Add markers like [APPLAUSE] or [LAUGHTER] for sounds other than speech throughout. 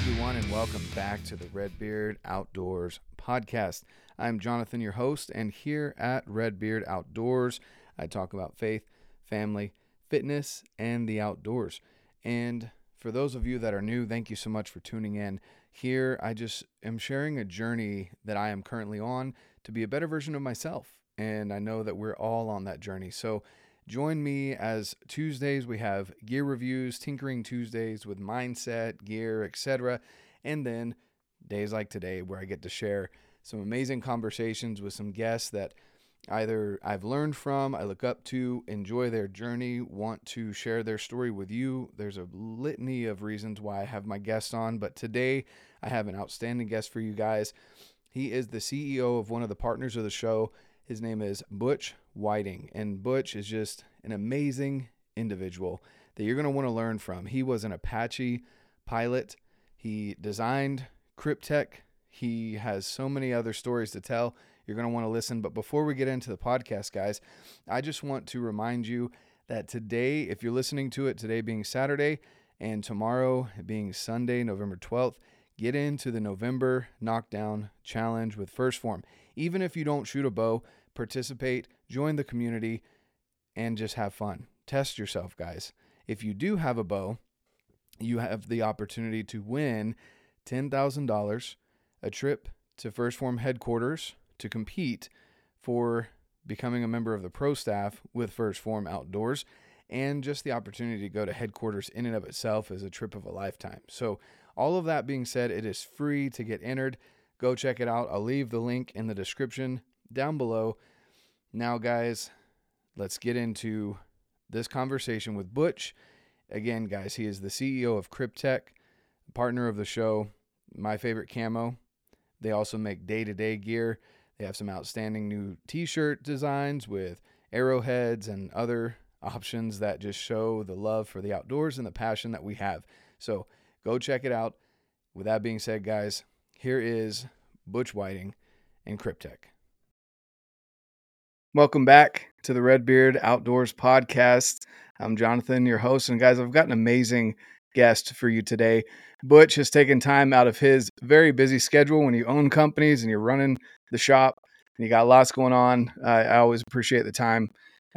everyone, and welcome back to the Redbeard Outdoors podcast. I'm Jonathan, your host, and here at Redbeard Outdoors, I talk about faith, family, fitness, and the outdoors. And for those of you that are new, thank you so much for tuning in. Here, I just am sharing a journey that I am currently on to be a better version of myself. And I know that we're all on that journey. So join me as Tuesdays we have gear reviews, tinkering Tuesdays with mindset, gear, etc. And then days like today where I get to share some amazing conversations with some guests that either I've learned from, I look up to, enjoy their journey, want to share their story with you. There's a litany of reasons why I have my guests on, but today I have an outstanding guest for you guys. He is the CEO of one of the partners of the show. His name is Butch Whiting, and Butch is just an amazing individual that you're going to want to learn from. He was an Apache pilot. He designed Kryptek. He has so many other stories to tell. You're going to want to listen. But before we get into the podcast, guys, I just want to remind you that today, if you're listening to it, today being Saturday and tomorrow being Sunday, November 12th, get into the November Knockdown Challenge with 1st Phorm. Even if you don't shoot a bow, participate, join the community, and just have fun. Test yourself, guys. If you do have a bow, you have the opportunity to win $10,000, a trip to 1st Phorm headquarters to compete for becoming a member of the pro staff with 1st Phorm Outdoors, and just the opportunity to go to headquarters in and of itself is a trip of a lifetime. So, all of that being said, it is free to get entered. Go check it out. I'll leave the link in the description down below. Now, guys, let's get into this conversation with Butch. Again, guys, he is the CEO of Kryptek, partner of the show, my favorite camo. They also make day to day gear. They have some outstanding new t shirt designs with arrowheads and other options that just show the love for the outdoors and the passion that we have. So go check it out. With that being said, guys, here is Butch Whiting and Kryptek. Welcome back to the Redbeard Outdoors podcast. I'm Jonathan, your host. And guys, I've got an amazing guest for you today. Butch has taken time out of his very busy schedule when you own companies and you're running the shop and you got lots going on. I always appreciate the time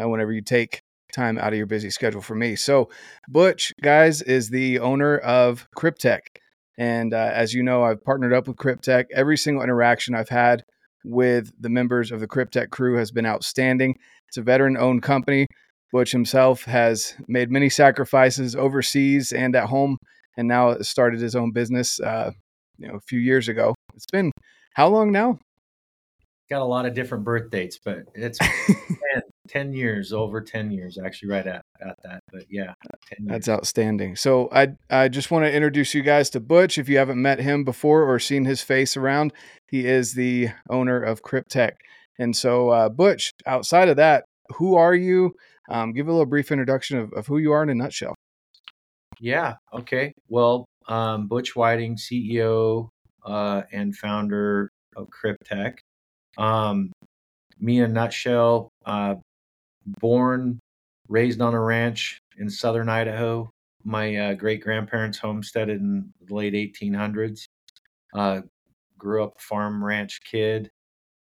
uh, whenever you take time out of your busy schedule for me. So, Butch, guys, is the owner of Kryptek. And uh, as you know, I've partnered up with Kryptek. Every single interaction I've had with the members of the Kryptek crew has been outstanding. It's a veteran owned company. Butch himself has made many sacrifices overseas and at home, and now started his own business. Uh, you know, a few years ago. It's been how long now? got a lot of different birth dates, but it's 10, [LAUGHS] 10, years, over 10 years, actually, right at, at that. But yeah, that's outstanding. So I, I just want to introduce you guys to Butch. If you haven't met him before or seen his face around, he is the owner of Kryptek. And so, uh, Butch, outside of that, who are you? Um, give a little brief introduction of, of who you are in a nutshell. Yeah. Okay. Well, um, Butch Whiting, CEO uh, and founder of Kryptek. Um, me in a nutshell, uh, born, raised on a ranch in southern Idaho. My uh, great grandparents homesteaded in the late 1800s. Uh, grew up farm ranch kid.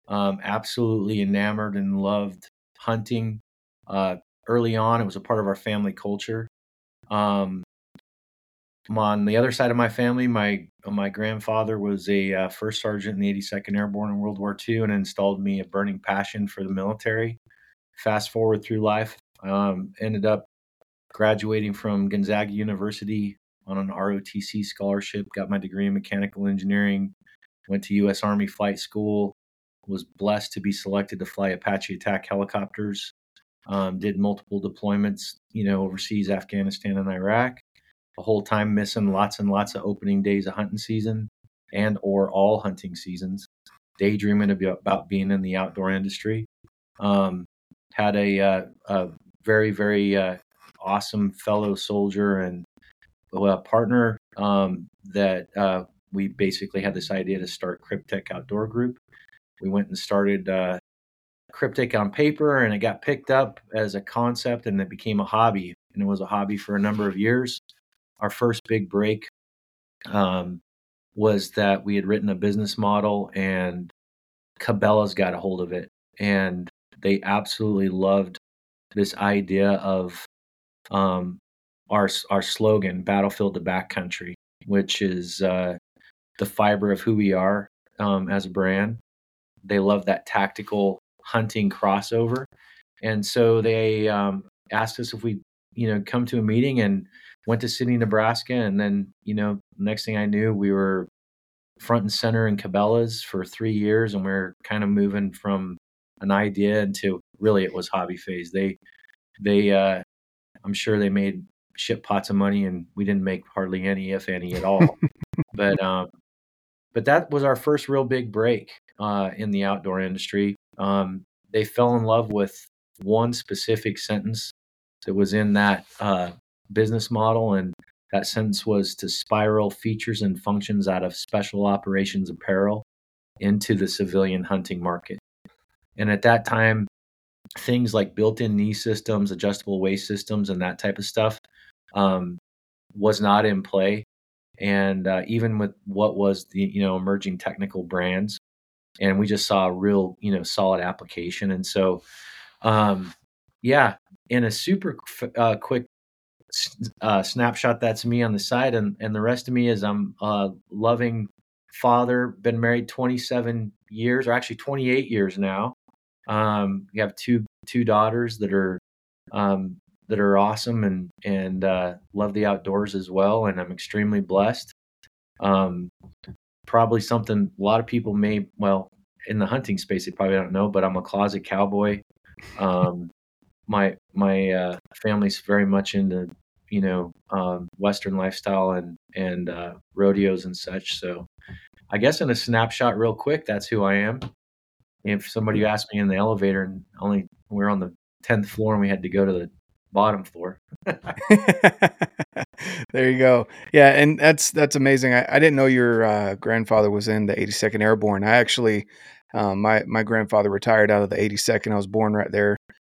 Um, absolutely enamored and loved hunting. Uh, early on, it was a part of our family culture. Um, on the other side of my family, my my grandfather was a uh, first sergeant in the 82nd Airborne in World War II and installed me a burning passion for the military. Fast forward through life, um, ended up graduating from Gonzaga University on an ROTC scholarship. Got my degree in mechanical engineering. Went to U.S. Army Flight School. Was blessed to be selected to fly Apache attack helicopters. Um, did multiple deployments, you know, overseas, Afghanistan and Iraq the whole time missing lots and lots of opening days of hunting season and or all hunting seasons daydreaming about being in the outdoor industry um, had a, uh, a, very very uh, awesome fellow soldier and partner um, that uh, we basically had this idea to start Kryptek Outdoor Group. We went and started uh, Kryptek on paper, and it got picked up as a concept, and it became a hobby. And it was a hobby for a number of years our first big break um, was that we had written a business model and Cabela's got a hold of it and they absolutely loved this idea of um, our our slogan battlefield to backcountry which is uh, the fiber of who we are um, as a brand. They love that tactical hunting crossover. And so they um, asked us if we you know come to a meeting and went to Sidney, Nebraska, and then you know next thing I knew we were front and center in Cabela's for three years, and we are kind of moving from an idea into really it was hobby phase. They they uh, I'm sure they made ship pots of money, and we didn't make hardly any, if any, at all. [LAUGHS] but um, but that was our first real big break uh, in the outdoor industry. Um, they fell in love with one specific sentence that was in that uh, business model, and that sentence was to spiral features and functions out of special operations apparel into the civilian hunting market. And at that time, things like built-in knee systems, adjustable waist systems, and that type of stuff um, was not in play. And uh, even with what was the you know emerging technical brands, and we just saw a real you know solid application. And so, um, yeah, in a super uh, quick uh, snapshot, that's me on the side, and and the rest of me is I'm a loving father, been married 27 years, or actually 28 years now. Um, we have two two daughters that are um, that are awesome and and uh, love the outdoors as well, and I'm extremely blessed. Um, probably something a lot of people may well in the hunting space they probably don't know, but I'm a closet cowboy. Um, my my uh, family's very much into you know um, Western lifestyle and and uh, rodeos and such. So I guess in a snapshot, real quick, that's who I am. If somebody asked me in the elevator and only we are on the tenth floor and we had to go to the bottom floor. [LAUGHS] there you go. Yeah, and that's that's amazing. I, I didn't know your uh, grandfather was in the 82nd Airborne. I actually, um, my my grandfather retired out of the 82nd. I was born right there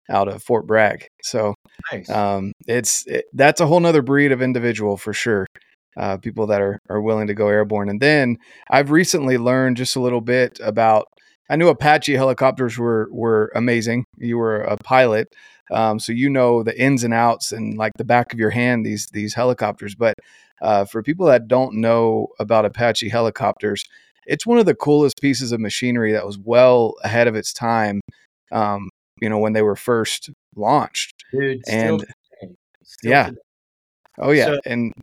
out of Fort Bragg. So nice. um, it's it, that's a whole nother breed of individual for sure. Uh, people that are are willing to go airborne. And then I've recently learned just a little bit about. I knew Apache helicopters were were amazing. You were a pilot, um, so you know the ins and outs and like the back of your hand these these helicopters. But uh, for people that don't know about Apache helicopters, it's one of the coolest pieces of machinery that was well ahead of its time. Um, you know, when they were first launched. Dude, and still yeah. Today. Oh yeah. So and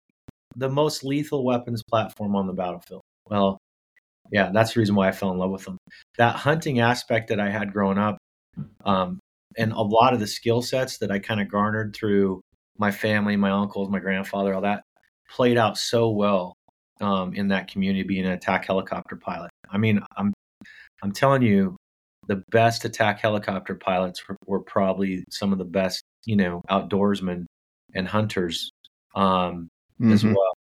the most lethal weapons platform on the battlefield. Well, yeah, that's the reason why I fell in love with them. That hunting aspect that I had growing up, um, and a lot of the skill sets that I kind of garnered through my family, my uncles, my grandfather, all that played out so well um, in that community being an attack helicopter pilot. I mean, I'm I'm telling you, the best attack helicopter pilots were, were probably some of the best, you know, outdoorsmen and hunters um, mm-hmm. as well.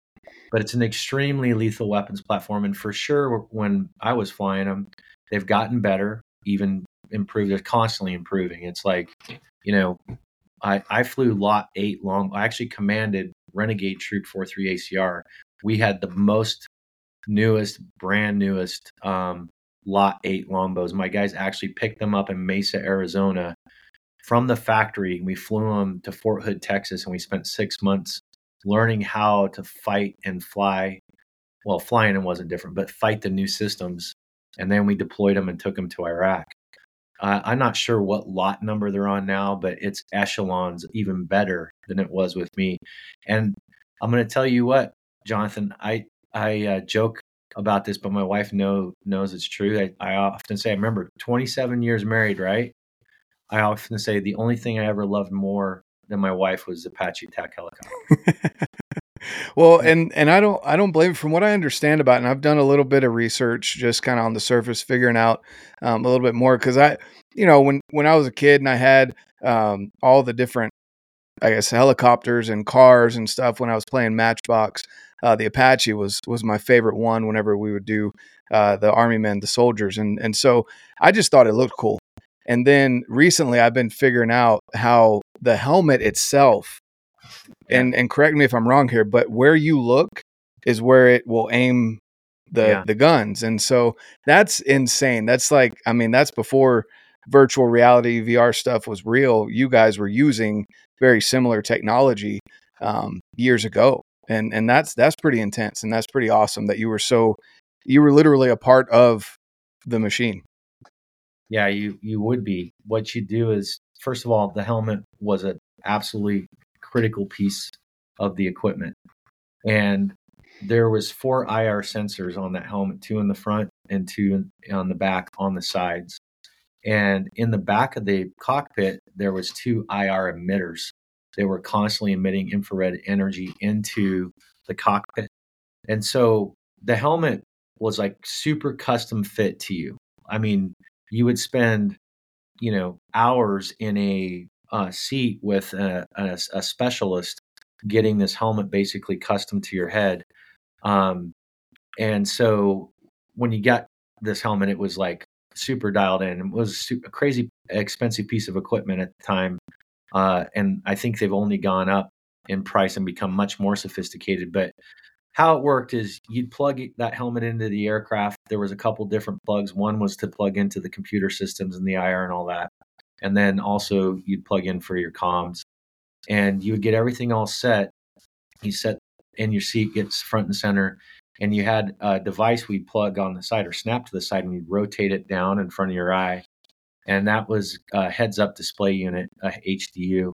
But it's an extremely lethal weapons platform, and for sure, when I was flying them, they've gotten better, even improved. They're constantly improving. It's like, you know, I I flew Lot Eight long. I actually commanded Renegade Troop 43 ACR. We had the most newest, brand newest um, Lot 8 longbows. My guys actually picked them up in Mesa, Arizona from the factory. We flew them to Fort Hood, Texas, and we spent six months learning how to fight and fly. Well, flying it wasn't different, but fight the new systems. And then we deployed them and took them to Iraq. Uh, I'm not sure what lot number they're on now, but it's echelons even better than it was with me. And I'm going to tell you what, Jonathan, I I uh, joke about this, but my wife know knows it's true. I, I often say, I remember 27 years married, right? I often say the only thing I ever loved more than my wife was Apache attack helicopter. [LAUGHS] well, and and I don't I don't blame from what I understand about, and I've done a little bit of research, just kind of on the surface, figuring out um, a little bit more because I, you know, when when I was a kid and I had um, all the different, I guess, helicopters and cars and stuff when I was playing Matchbox uh, the Apache was was my favorite one whenever we would do uh, the army men, the soldiers, and and so I just thought it looked cool. And then recently, I've been figuring out how the helmet itself, and and correct me if I'm wrong here, but where you look is where it will aim the Yeah. the guns. And so that's insane. That's like I mean, that's before virtual reality VR stuff was real. You guys were using very similar technology um, years ago. And and that's that's pretty intense and that's pretty awesome that you were so you were literally a part of the machine. Yeah, you you would be. What you do is first of all, the helmet was an absolutely critical piece of the equipment. And there was four IR sensors on that helmet, two in the front and two on the back on the sides. And in the back of the cockpit, there was two IR emitters. They were constantly emitting infrared energy into the cockpit. And so the helmet was like super custom fit to you. I mean, you would spend, you know, hours in a uh, seat with a, a, a, specialist getting this helmet basically custom to your head. Um, and so when you got this helmet, it was like super dialed in. It was a crazy expensive piece of equipment at the time. Uh, and I think they've only gone up in price and become much more sophisticated. But how it worked is you'd plug that helmet into the aircraft. There was a couple different plugs. One was to plug into the computer systems and the IR and all that. And then also you'd plug in for your comms. And you would get everything all set. You set in your seat, gets front and center. And you had a device we'd plug on the side or snap to the side and you'd rotate it down in front of your eye. And that was a heads up display unit, a HDU.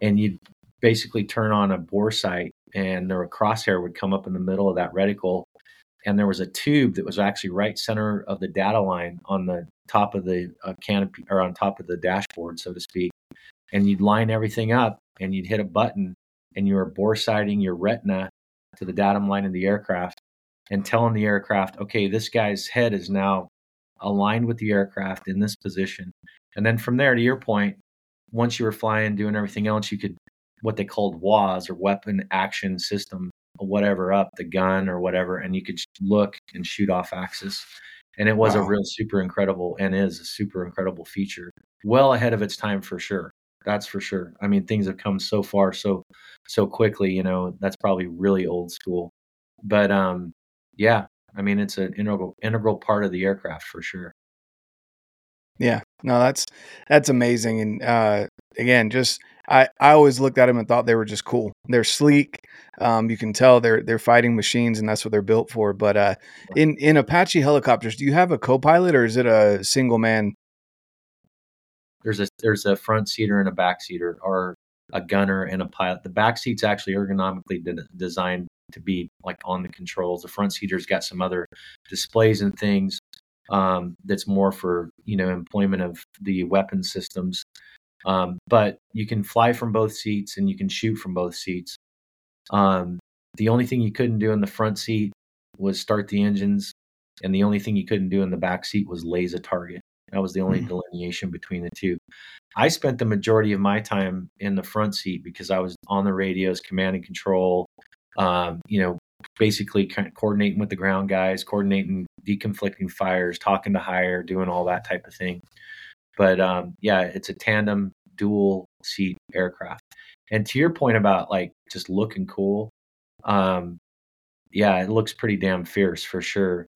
And you'd basically turn on a bore sight and there a crosshair would come up in the middle of that reticle and there was a tube that was actually right center of the datum line on the top of the uh, canopy or on top of the dashboard so to speak and you'd line everything up and you'd hit a button and you were bore sighting your retina to the datum line of the aircraft and telling the aircraft okay this guy's head is now aligned with the aircraft in this position. And then from there to your point once you were flying doing everything else you could what they called WAS or weapon action system or whatever up the gun or whatever, and you could look and shoot off axis. And it was wow. a real super incredible and is a super incredible feature. Well ahead of its time for sure. That's for sure. I mean, things have come so far so so quickly, you know, that's probably really old school. But um yeah, I mean it's an integral integral part of the aircraft for sure. Yeah. No, that's that's amazing. And uh again, just I, I always looked at them and thought they were just cool. They're sleek. Um, you can tell they're they're fighting machines, and that's what they're built for. But uh, in in Apache helicopters, do you have a co-pilot or is it a single man? There's a there's a front seater and a back seater, or a gunner and a pilot. The back seat's actually ergonomically de- designed to be like on the controls. The front seater's got some other displays and things um, that's more for you know employment of the weapon systems. Um, but you can fly from both seats and you can shoot from both seats. Um, the only thing you couldn't do in the front seat was start the engines, and the only thing you couldn't do in the back seat was laze a target. That was the only mm-hmm. delineation between the two. I spent the majority of my time in the front seat because I was on the radios, command and control, um, you know, basically kind of coordinating with the ground guys, coordinating deconflicting fires, talking to higher, doing all that type of thing. But um, yeah, it's a tandem dual seat aircraft. And to your point about like just looking cool, um, yeah, it looks pretty damn fierce for sure.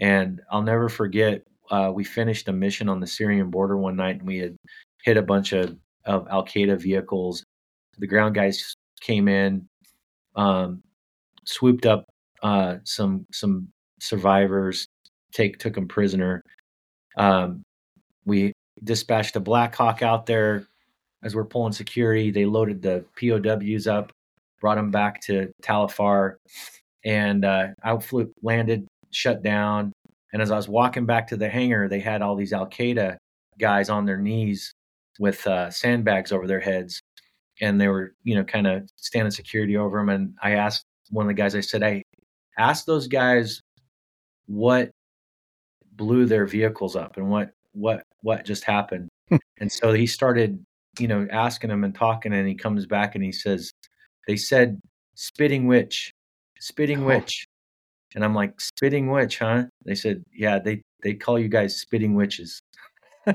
And I'll never forget, uh, we finished a mission on the Syrian border one night and we had hit a bunch of, of Al Qaeda vehicles. The ground guys came in, um, swooped up uh, some some survivors, take took them prisoner. Um, we dispatched a Black Hawk out there as we're pulling security. They loaded the POWs up, brought them back to Tal Afar, and uh, outflew landed, shut down. And as I was walking back to the hangar, they had all these Al Qaeda guys on their knees with uh, sandbags over their heads, and they were, you know, kind of standing security over them. And I asked one of the guys, I said, "I asked those guys what blew their vehicles up and what what what just happened." and so he started you know, asking him and talking, and he comes back and he says, "They said spitting witch, spitting oh. witch," and I'm like, "Spitting witch, huh?" They said, "Yeah, they they call you guys spitting witches." [LAUGHS] [LAUGHS] so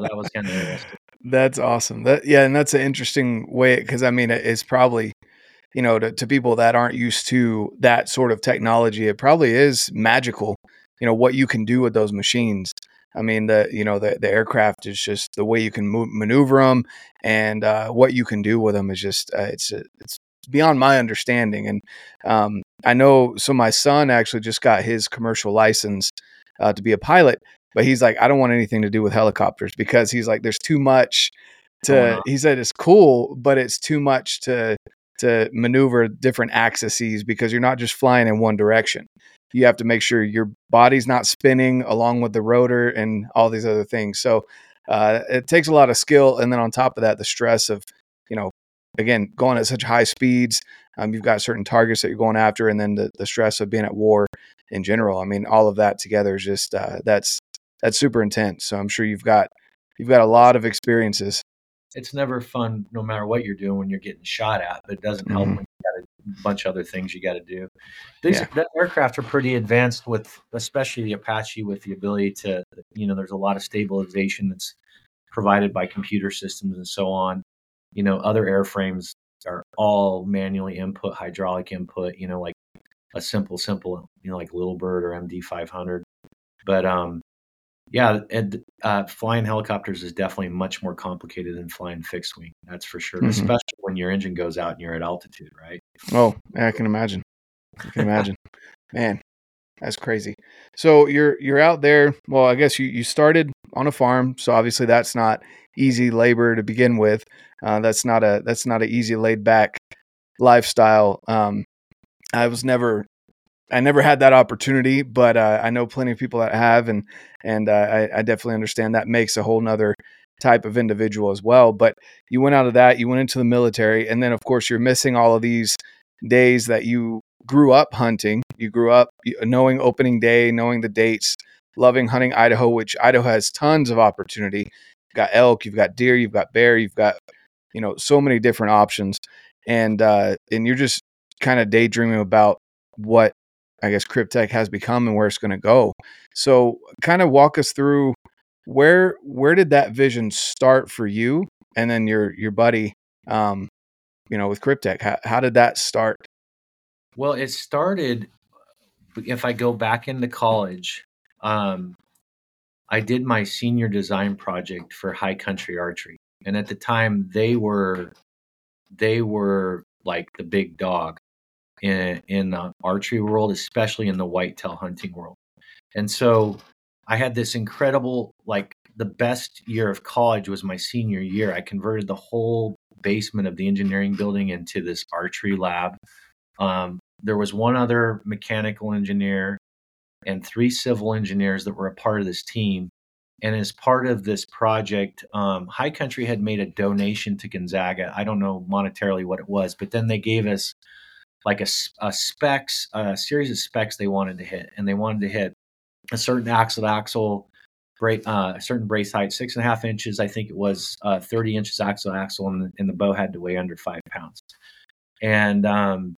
that was kind of interesting. That's awesome. That yeah, and that's an interesting way because I mean, it's probably you know, to, to people that aren't used to that sort of technology, it probably is magical, you know, what you can do with those machines. I mean, the you know the the aircraft is just the way you can move, maneuver them, and uh, what you can do with them is just uh, it's it's beyond my understanding. And um, I know, so my son actually just got his commercial license uh, to be a pilot, but he's like, I don't want anything to do with helicopters because he's like, there's too much oh, to. Oh, wow. He said it's cool, but it's too much to to maneuver different axes because you're not just flying in one direction. You have to make sure your body's not spinning along with the rotor and all these other things. So uh, it takes a lot of skill, and then on top of that, the stress of you know again, going at such high speeds, um, you've got certain targets that you're going after, and then the, the stress of being at war in general. I mean, all of that together is just uh, that's that's super intense. So I'm sure you've got you've got a lot of experiences. It's never fun, no matter what you're doing when you're getting shot at. But it doesn't help mm-hmm. when you got a bunch of other things you got to do. These yeah. the aircraft are pretty advanced with, especially the Apache, with the ability to, you know, there's a lot of stabilization that's provided by computer systems and so on you know other airframes are all manually input hydraulic input you know like a simple simple you know like little bird or md 500 but um yeah and, uh, flying helicopters is definitely much more complicated than flying fixed wing that's for sure mm-hmm. especially when your engine goes out and you're at altitude right? Oh i can imagine. I can imagine. Man that's crazy. So you're you're out there. Well i guess you you started on a farm so obviously that's not easy labor to begin with. Uh, that's not a that's not an easy laid back lifestyle. Um, I was never I never had that opportunity, but uh, I know plenty of people that have, and and uh, I, I, definitely understand that makes a whole nother type of individual as well. But you went out of that, you went into the military, and then of course you're missing all of these days that you grew up hunting. You grew up knowing opening day, knowing the dates, loving hunting Idaho, which Idaho has tons of opportunity. You've got elk, you've got deer, you've got bear, you've got you know so many different options and uh and you're just kind of daydreaming about what i guess Kryptek has become and where it's going to go so kind of walk us through where where did that vision start for you and then your your buddy um you know with Kryptek how, how did that start well it started if i go back into college um i did my senior design project for high country archery and at the time they were they were like the big dog in in the archery world, especially in the whitetail hunting world. And so I had this incredible like the best year of college was my senior year. I converted the whole basement of the engineering building into this archery lab. Um, there was one other mechanical engineer and three civil engineers that were a part of this team. And as part of this project, um, High Country had made a donation to Gonzaga. I don't know monetarily what it was, but then they gave us like a, a specs, a series of specs they wanted to hit, and they wanted to hit a certain axle to axle, uh, a certain brace height, six and a half inches. I think it was uh, 30 inches axle to axle, and the, and the bow had to weigh under five pounds. And um,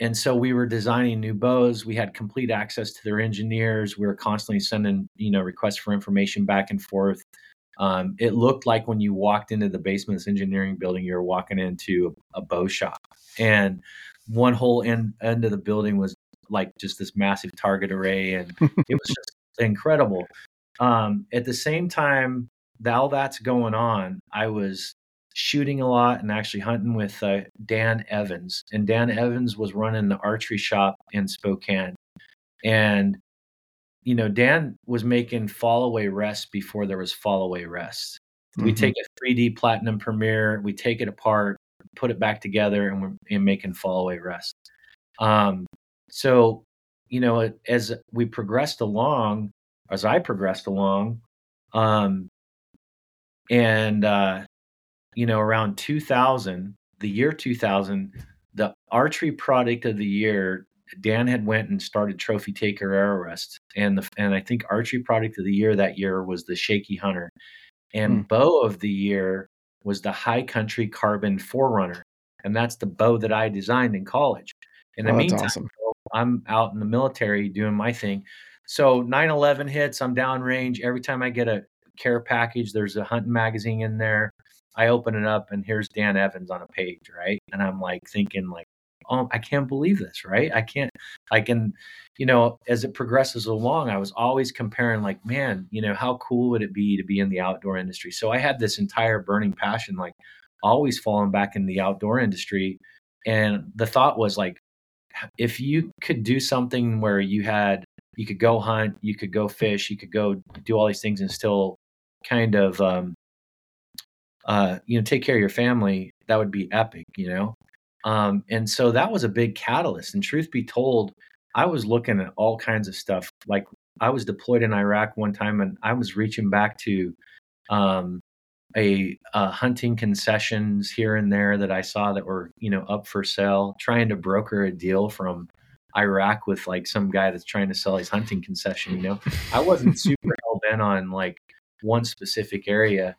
and so we were designing new bows we had complete access to their engineers we were constantly sending you know requests for information back and forth um, it looked like when you walked into the basement of this engineering building you were walking into a, a bow shop and one whole end, end of the building was like just this massive target array and [LAUGHS] it was just incredible um, at the same time all that's going on i was shooting a lot and actually hunting with uh, Dan Evans. And Dan Evans was running the archery shop in Spokane. And, you know, Dan was making fall away rest before there was fall away rest. Mm-hmm. We take a 3D Platinum premiere, we take it apart, put it back together, and we're and making fall away rest. Um, so, you know, as we progressed along, as I progressed along, um, and uh, you know, around 2000, the year 2000, the archery product of the year, Dan had went and started Trophy Taker Arrow Rest, and the and I think archery product of the year that year was the Shaky Hunter, and mm. bow of the year was the High Country Carbon Forerunner, and that's the bow that I designed in college. In the oh, meantime, awesome. I'm out in the military doing my thing. So 9/11 hits, I'm downrange. Every time I get a care package, there's a hunting magazine in there. I open it up and here's Dan Evans on a page, right? And I'm like thinking like, oh, I can't believe this, right? I can't, I can, you know, as it progresses along, I was always comparing, like, man, you know, how cool would it be to be in the outdoor industry? So I had this entire burning passion, like, always falling back in the outdoor industry. And the thought was, like, if you could do something where you had, you could go hunt, you could go fish, you could go do all these things and still kind of, um, uh, you know, take care of your family, that would be epic, you know? Um, and so that was a big catalyst. And truth be told, I was looking at all kinds of stuff. Like I was deployed in Iraq one time and I was reaching back to um, a uh, hunting concessions here and there that I saw that were, you know, up for sale, trying to broker a deal from Iraq with like some guy that's trying to sell his hunting concession, you know. I wasn't [LAUGHS] super hell bent on like one specific area.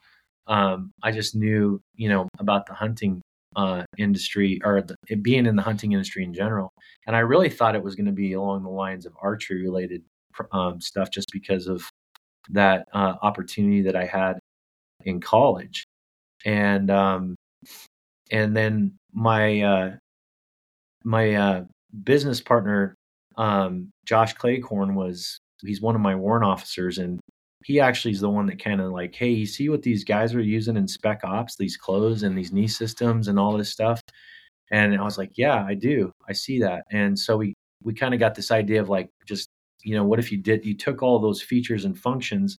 Um, I just knew, you know, about the hunting uh, industry or the, it being in the hunting industry in general. And I really thought it was going to be along the lines of archery related um, stuff just because of that uh, opportunity that I had in college. And, um, and then my, uh, my, uh, business partner, um, Josh Claycorn was, he's one of my warrant officers and he actually is the one that kind of like, hey, you see what these guys are using in spec ops, these clothes and these knee systems and all this stuff. And I was like, yeah, I do. I see that. And so we we kind of got this idea of like just, you know, what if you did you took all those features and functions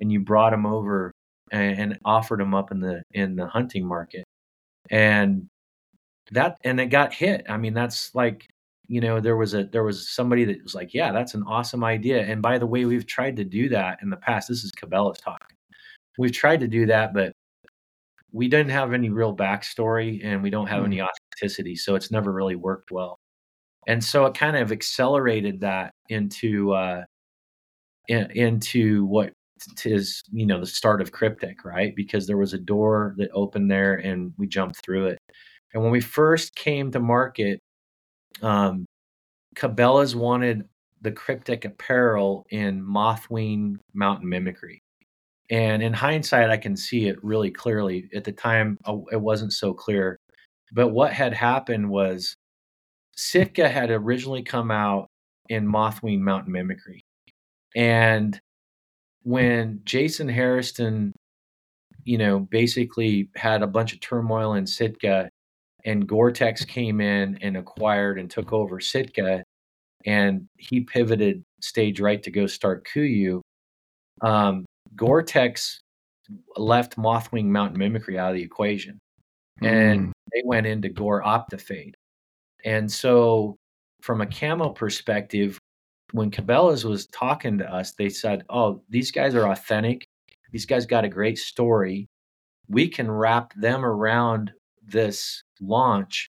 and you brought them over and, and offered them up in the in the hunting market. And that and it got hit. I mean, that's like you know there was a there was somebody that was like yeah that's an awesome idea and by the way we've tried to do that in the past this is cabela's talking we've tried to do that but we didn't have any real backstory and we don't have mm. any authenticity so it's never really worked well and so it kind of accelerated that into uh in, into what is you know the start of Kryptek right because there was a door that opened there and we jumped through it and when we first came to market um, Cabela's wanted the Kryptek apparel in Mothwing Mountain Mimicry. And in hindsight, I can see it really clearly. At the time, uh, it wasn't so clear. But what had happened was Sitka had originally come out in Mothwing Mountain Mimicry. And when Jason Harrison, you know, basically had a bunch of turmoil in Sitka and Gore-Tex came in and acquired and took over Sitka, and he pivoted stage right to go start KUIU. Um, Gore-Tex left Mothwing Mountain Mimicry out of the equation, and mm. they went into Gore Optifade. And so, from a camo perspective, when Cabela's was talking to us, they said, "Oh, these guys are authentic. These guys got a great story. We can wrap them around this launch,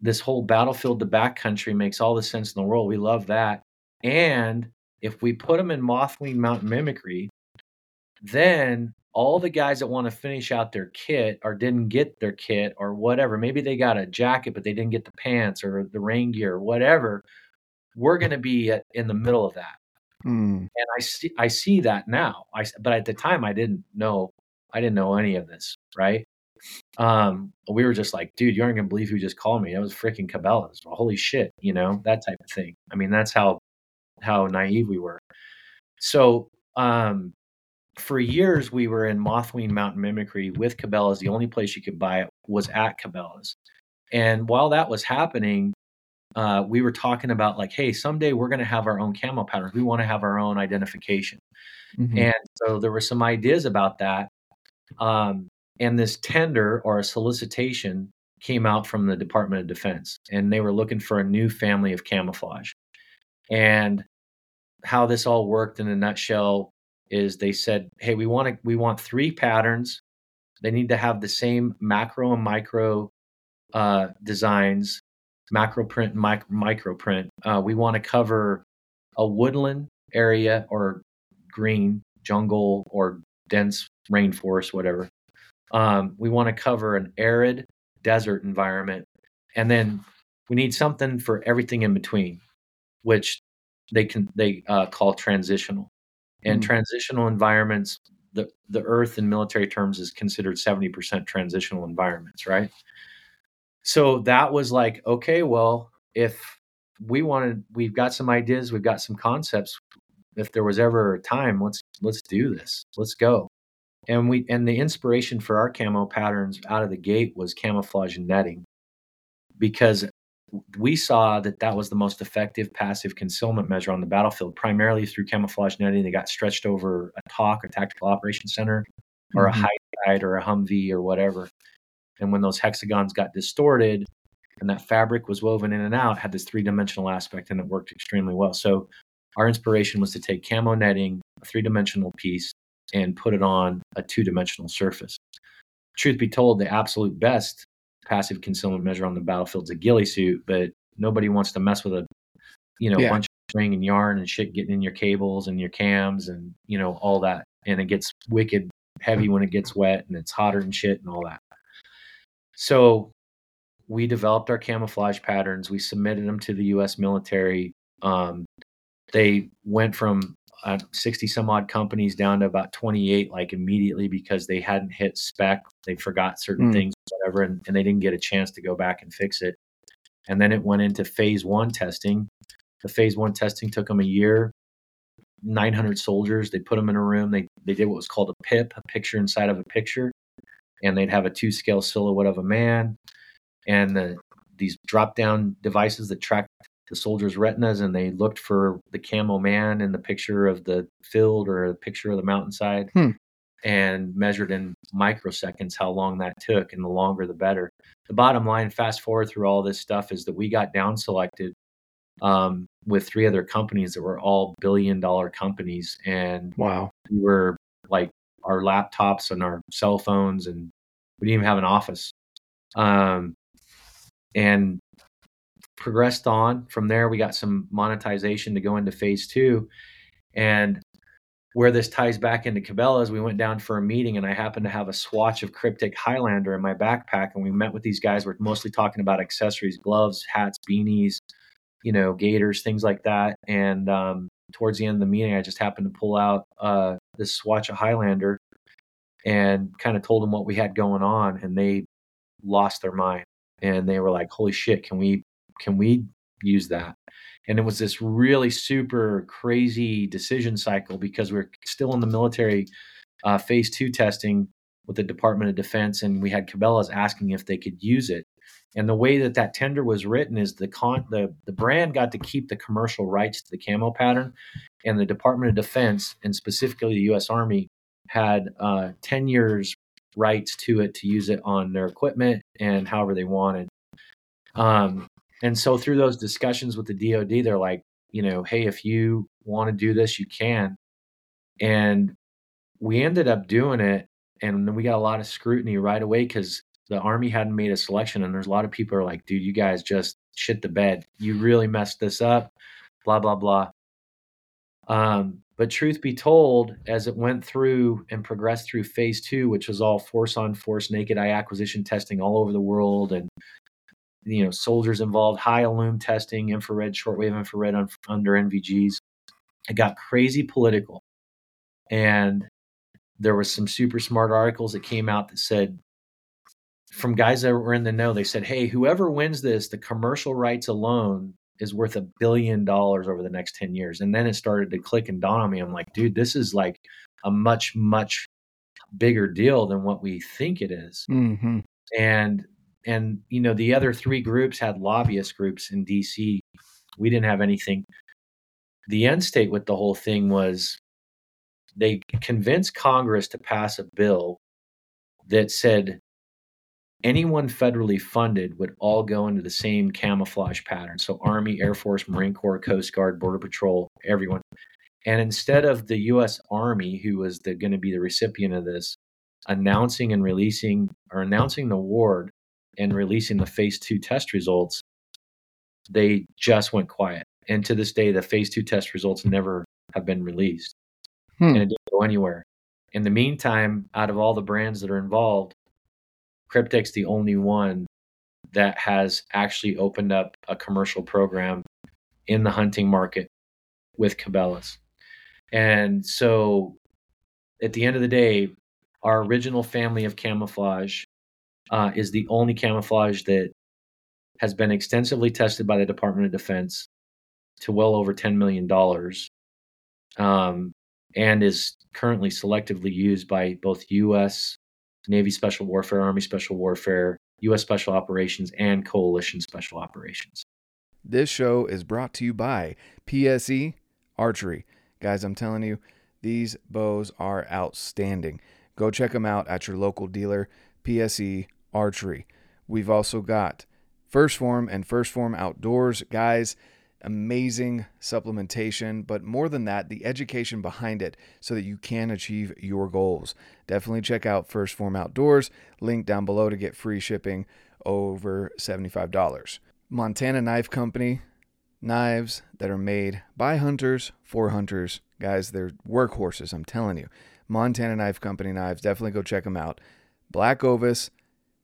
this whole battlefield to backcountry makes all the sense in the world. We love that. And if we put them in Mothwing Mountain Mimicry, then all the guys that want to finish out their kit or didn't get their kit or whatever, maybe they got a jacket but they didn't get the pants or the rain gear or whatever, we're going to be at, in the middle of that. Mm. And I see I see that now. I but at the time I didn't know I didn't know any of this, right? um, we were just like, dude, you aren't gonna believe who just called me. That was freaking Cabela's. Holy shit, you know that type of thing. I mean, that's how how naive we were. So um, for years, we were in Mothwing Mountain Mimicry with Cabela's. The only place you could buy it was at Cabela's. And while that was happening, uh, we were talking about like, hey, someday we're going to have our own camo patterns. We want to have our own identification. Mm-hmm. And so there were some ideas about that. Um, and this tender or a solicitation came out from the Department of Defense, and they were looking for a new family of camouflage. And how this all worked in a nutshell is they said, "Hey, we want to we want three patterns. They need to have the same macro and micro uh, designs, macro print and mic- micro print. Uh, we want to cover a woodland area or green jungle or dense rainforest, whatever. Um, we want to cover an arid desert environment, and then we need something for everything in between, which they can they uh, call transitional. And mm transitional environments, the the Earth in military terms is considered seventy percent transitional environments, right? So that was like, okay, well, if we wanted, we've got some ideas, we've got some concepts. If there was ever a time, let's let's do this. Let's go. And we and the inspiration for our camo patterns out of the gate was camouflage netting, because we saw that that was the most effective passive concealment measure on the battlefield, primarily through camouflage netting they got stretched over a talk a tactical operations center, or mm-hmm. a high guide or a Humvee or whatever. And when those hexagons got distorted and that fabric was woven in and out, had this three dimensional aspect and it worked extremely well. So our inspiration was to take camo netting, a three dimensional piece, and put it on a two dimensional surface. Truth be told, the absolute best passive concealment measure on the battlefield is a ghillie suit, but nobody wants to mess with a you know yeah. bunch of string and yarn and shit getting in your cables and your cams and you know all that and it gets wicked heavy when it gets wet and it's hotter and shit and all that so we developed our camouflage patterns. We submitted them to the U.S. military. Um, they went from uh, 60 some odd companies down to about 28 like immediately because they hadn't hit spec they forgot certain mm. things whatever and, and, they didn't get a chance to go back and fix it and then it went into phase one testing the phase one testing took them a year 900 soldiers they put them in a room they, they did what was called a pip a picture inside of a picture and they'd have a two scale silhouette of a man and the, these drop down devices that tracked the soldiers' retinas and they looked for the camo man in the picture of the field or the picture of the mountainside hmm. and measured in microseconds how long that took and the longer the better the bottom line fast forward through all this stuff is that we got down selected um, with three other companies that were all billion dollar companies and wow we were our laptops and our cell phones, and we didn't even have an office. Um, and progressed on from there. We got some monetization to go into phase two, and where this ties back into Cabela's, we went down for a meeting, and I happened to have a swatch of Kryptek Highlander in my backpack, and we met with these guys. We're mostly talking about accessories, gloves, hats, beanies, you know, gaiters, things like that. And um, towards the end of the meeting, I just happened to pull out uh, this swatch of Highlander and kind of told them what we had going on, and they lost their mind and they were like, "Holy shit! Can we can we use that?" And it was this really super crazy decision cycle because we're still in the military uh, phase two testing with the Department of Defense, and we had Cabela's asking if they could use it. And the way that that tender was written is the con the the brand got to keep the commercial rights to the camo pattern, and the Department of Defense and specifically the U.S. Army had uh, ten years rights to it to use it on their equipment and however they wanted. Um, and so through those discussions with the DoD, they're like, you know, hey, if you want to do this, you can. And we ended up doing it, and we got a lot of scrutiny right away because the army hadn't made a selection and there's a lot of people are like dude you guys just shit the bed. You really messed this up blah blah blah. Um, but truth be told as it went through and progressed through phase two which was all force on force naked eye acquisition testing all over the world and you know soldiers involved high illume testing infrared shortwave infrared on, under nvgs it got crazy political. And there was some super smart articles that came out that said from guys that were in the know, they said, hey, whoever wins this, the commercial rights alone is worth a billion dollars over the next 10 years. And then it started to click and dawn on me. I'm like, dude, this is like a much, much bigger deal than what we think it is. Mm-hmm. And, and, you know, the other three groups had lobbyist groups in DC. We didn't have anything. The end state with the whole thing was they convinced Congress to pass a bill that said anyone federally funded would all go into the same camouflage pattern. So Army, Air Force, Marine Corps, Coast Guard, Border Patrol, everyone. And instead of the U.S. Army, who was going to be the recipient of this, announcing and releasing or announcing the award and releasing the phase two test results, they just went quiet. And to this day, the phase two test results never have been released. Hmm. And it didn't go anywhere. In the meantime, out of all the brands that are involved, Kryptek's the only one that has actually opened up a commercial program in the hunting market with Cabela's. And so at the end of the day, our original family of camouflage uh, is the only camouflage that has been extensively tested by the Department of Defense to well over $10 million um, and is currently selectively used by both U.S. Navy Special Warfare, Army Special Warfare, U.S. Special Operations, and Coalition Special Operations. This show is brought to you by PSE Archery. Guys, I'm telling you, these bows are outstanding. Go check them out at your local dealer, PSE Archery. We've also got 1st Phorm and 1st Phorm Outdoors. Guys, amazing supplementation, but more than that, the education behind it so that you can achieve your goals. Definitely check out 1st Phorm Outdoors, link down below to get free shipping over $75. Montana Knife Company, knives that are made by hunters for hunters. Guys, they're workhorses, I'm telling you. Montana Knife Company knives, definitely go check them out. BlackOvis,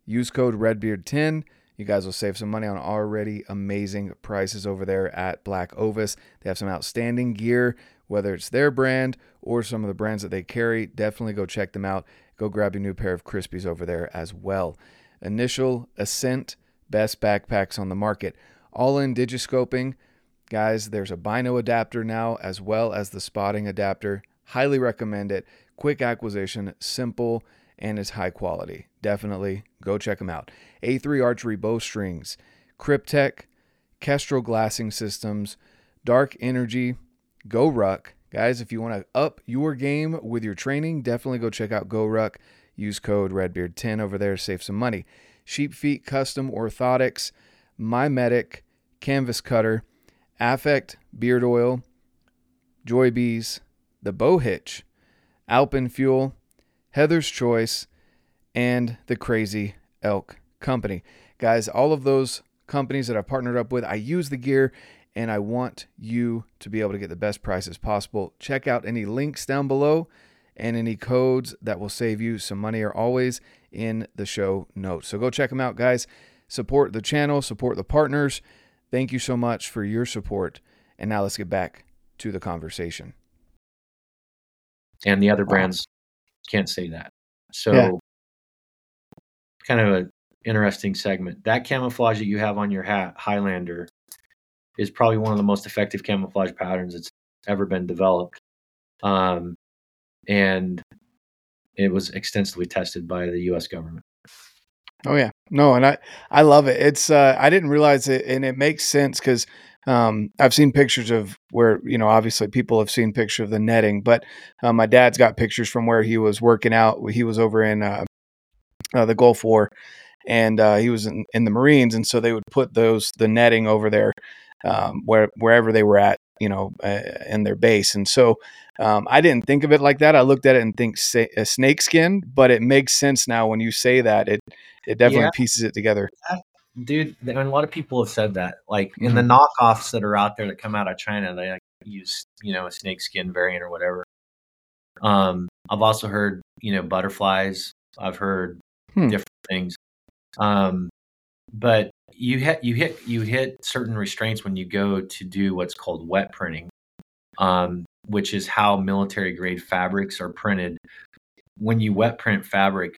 use code REDBEARD10 you guys will save some money on already amazing prices over there at BlackOvis. They have some outstanding gear, whether it's their brand or some of the brands that they carry. Definitely go check them out. Go grab your new pair of Crispies over there as well. Initial Ascent, best backpacks on the market. Ollin digiscoping. Guys, there's a bino adapter now as well as the spotting adapter. Highly recommend it. Quick acquisition, simple, and it's high quality. Definitely go check them out. A3 Archery Bowstrings, Kryptek, Kestrel Glassing Systems, Dark Energy, GoRuck. Guys, if you want to up your game with your training, definitely go check out GoRuck. Use code REDBEARD10 over there save some money. Sheep Feet Custom Orthotics, MyMedic, Canvas Cutter, Affect Beard Oil, Joy Bees, The Bow Hitch, AlpenFuel, Heather's Choice, and the Crazy Elk Company. Guys, all of those companies that I've partnered up with, I use the gear and I want you to be able to get the best prices possible. Check out any links down below and any codes that will save you some money are always in the show notes. So go check them out, guys. Support the channel, support the partners. Thank you so much for your support. And now let's get back to the conversation. And the other brands can't say that. So, yeah. Kind of a interesting segment. That camouflage that you have on your hat, Highlander, is probably one of the most effective camouflage patterns that's ever been developed. Um, and it was extensively tested by the U.S. government. Oh yeah, no, and I I love it. It's uh, I didn't realize it, and it makes sense because um, I've seen pictures of where you know obviously people have seen pictures of the netting, but uh, my dad's got pictures from where he was working out. He was over in uh, uh the Gulf War, and uh, he was in, in, the Marines, and so they would put those the netting over there um, where wherever they were at, you know, uh, in their base. And so um, I didn't think of it like that. I looked at it and think sa- a snake skin, but it makes sense now when you say that. It it definitely yeah. pieces it together. Dude, and a lot of people have said that. Like in mm-hmm. the knockoffs that are out there that come out of China, they like use you know a snake skin variant or whatever. Um, I've also heard you know butterflies. I've heard hmm. different things. Um, but you hit you hit you hit certain restraints when you go to do what's called wet printing, um, which is how military grade fabrics are printed. When you wet print fabric,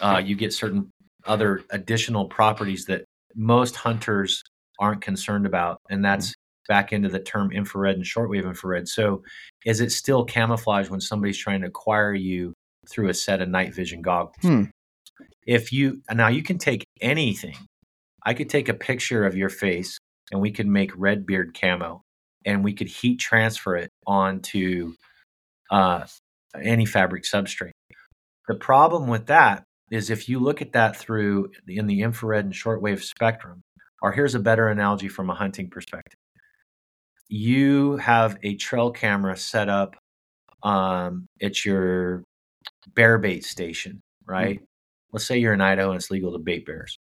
uh, you get certain other additional properties that most hunters aren't concerned about, and that's back into the term infrared and shortwave infrared. So, is it still camouflage when somebody's trying to acquire you through a set of night vision goggles? Hmm if you now you can take anything. I could take a picture of your face and we could make red beard camo and we could heat transfer it onto uh, any fabric substrate. The problem with that is if you look at that through in the infrared and shortwave spectrum or here's a better analogy from a hunting perspective. You have a trail camera set up um, at your bear bait station right? Mm-hmm let's say you're in Idaho and it's legal to bait bears.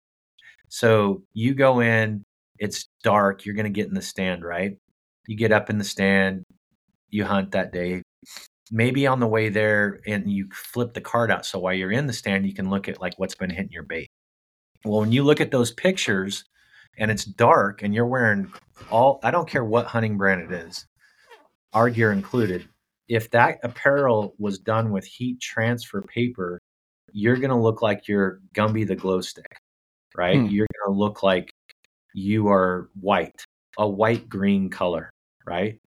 So you go in, it's dark, you're going to get in the stand, right? You get up in the stand, you hunt that day. Maybe on the way there, and you flip the card out. So while you're in the stand, you can look at like what's been hitting your bait. Well, when you look at those pictures and it's dark and you're wearing all, I don't care what hunting brand it is, our gear included. If that apparel was done with heat transfer paper you're going to look like you're Gumby the glow stick, right? Hmm. You're going to look like you are white, a white green color, right?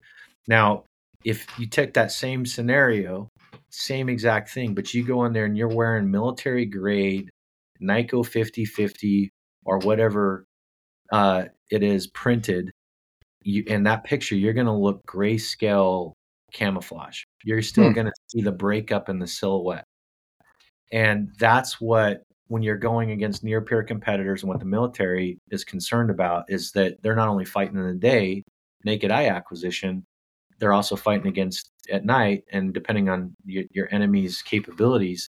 Now, if you take that same scenario, same exact thing, but you go in there and you're wearing military grade NYCO 5050 or whatever uh, it is printed, you in that picture, you're going to look grayscale camouflage. You're still Hmm. going to see the breakup in the silhouette. And that's what when you're going against near peer competitors and what the military is concerned about is that they're not only fighting in the day, naked eye acquisition, they're also fighting against at night. And depending on your, your enemy's capabilities,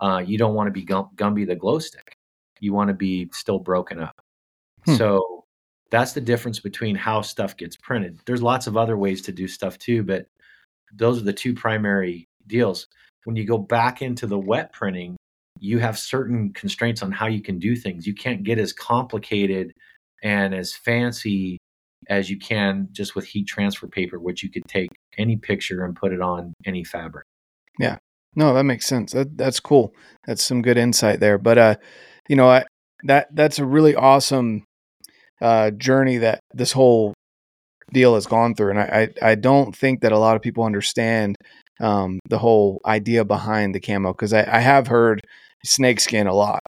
uh, you don't want to be Gum- Gumby the glow stick. You want to be still broken up. Hmm. So that's the difference between how stuff gets printed. There's lots of other ways to do stuff too, but those are the two primary deals. When you go back into the wet printing, you have certain constraints on how you can do things. You can't get as complicated and as fancy as you can just with heat transfer paper, which you could take any picture and put it on any fabric. Yeah. No, that makes sense. That that's cool. That's some good insight there. But uh, you know, I that that's a really awesome uh journey that this whole deal has gone through, and I I, I don't think that a lot of people understand um the whole idea behind the camo because I, I have heard snakeskin a lot.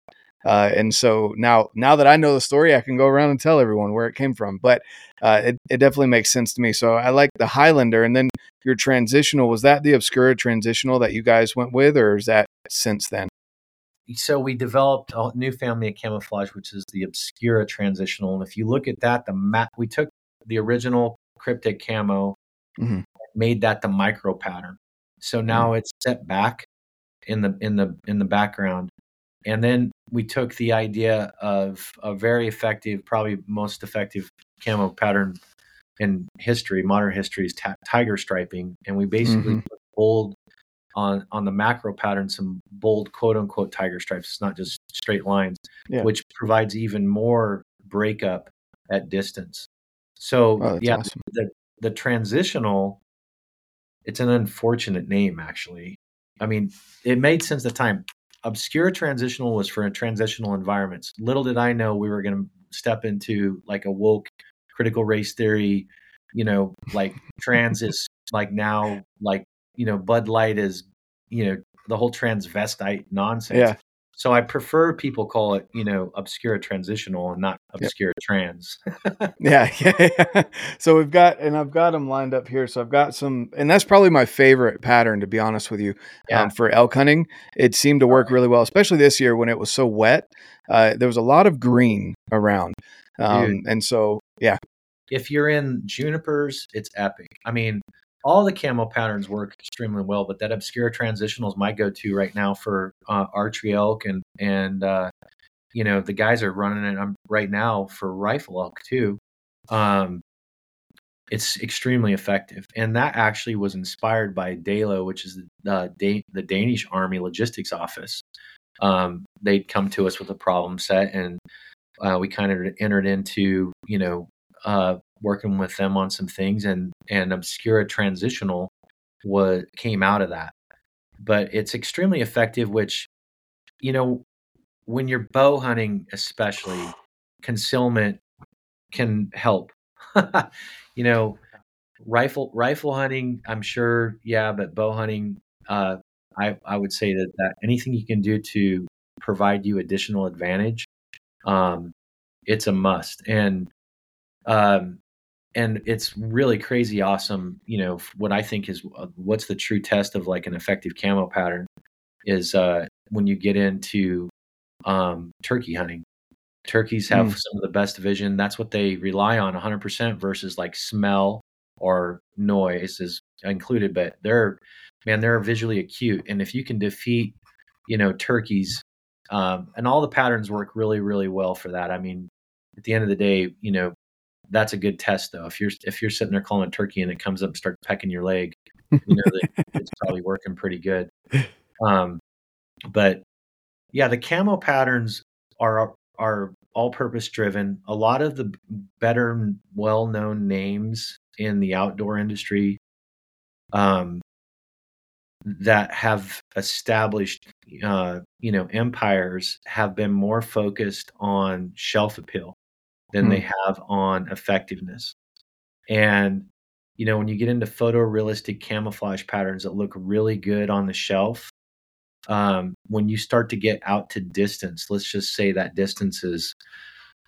Uh, and so now, now that I know the story, I can go around and tell everyone where it came from. But uh, it, it definitely makes sense to me. So I like the Highlander, and then your transitional was that the Obskura transitional that you guys went with, or is that since then? So we developed a new family of camouflage, which is the Obskura transitional. And if you look at that, the map we took the original Kryptek camo, Mhm. made that the micro pattern. So now it's set back in the in the in the background. And then we took the idea of a very effective, probably most effective camo pattern in history, modern history is ta- tiger striping, and we basically Mhm. put bold on on the macro pattern some bold quote unquote tiger stripes. It's not just straight lines, Yeah. which provides even more breakup at distance. So Oh, yeah, awesome. the the transitional, it's an unfortunate name actually. I mean, it made sense at the time. Obscure transitional was for transitional environments. Little did I know we were going to step into like a woke critical race theory, you know, like [LAUGHS] trans is like now like, you know, Bud Light is, you know, the whole transvestite nonsense. Yeah. So I prefer people call it, you know, obscure transitional and not Yep. obscure trans. [LAUGHS] Yeah, yeah, [LAUGHS] yeah. So we've got, and I've got them lined up here. So I've got some, and that's probably my favorite pattern, to be honest with you, Yeah. um, for elk hunting. It seemed to work really well, especially this year when it was so wet. Uh, there was a lot of green around, um, and so yeah, if you're in junipers, it's epic. I mean, all the camo patterns work extremely well, but that obscure transitional is my go-to right now for uh, archery elk and and uh, you know the guys are running it um, right now for rifle elk too. Um, it's extremely effective, and that actually was inspired by DALO, which is the uh, the Danish Army Logistics Office. Um, they'd come to us with a problem set, and uh, we kind of entered into you know uh, working with them on some things, and and Obskura Transitional was came out of that. But it's extremely effective, which you know when you're bow hunting, especially concealment can help. [LAUGHS] you know, rifle rifle hunting, I'm sure, yeah, but bow hunting, uh, I I would say that that anything you can do to provide you additional advantage, um, it's a must. And um, and it's really crazy awesome. You know, what I think is uh, what's the true test of like an effective camo pattern is uh, when you get into um, turkey hunting. Turkeys have Mm. some of the best vision. That's what they rely on 100% versus like smell or noise is included. But they're, man, they're visually acute. And if you can defeat, you know, turkeys, um, and all the patterns work really, really well for that. I mean, at the end of the day, you know, that's a good test though. If you're if you're sitting there calling a turkey and it comes up and starts pecking your leg, you know that [LAUGHS] it's probably working pretty good. Um, but yeah, the camo patterns are are all purpose driven. A lot of the better, well known names in the outdoor industry um, that have established, uh, you know, empires have been more focused on shelf appeal. than Hmm. they have on effectiveness. And you know, when you get into photorealistic camouflage patterns that look really good on the shelf, um, when you start to get out to distance, let's just say that distance is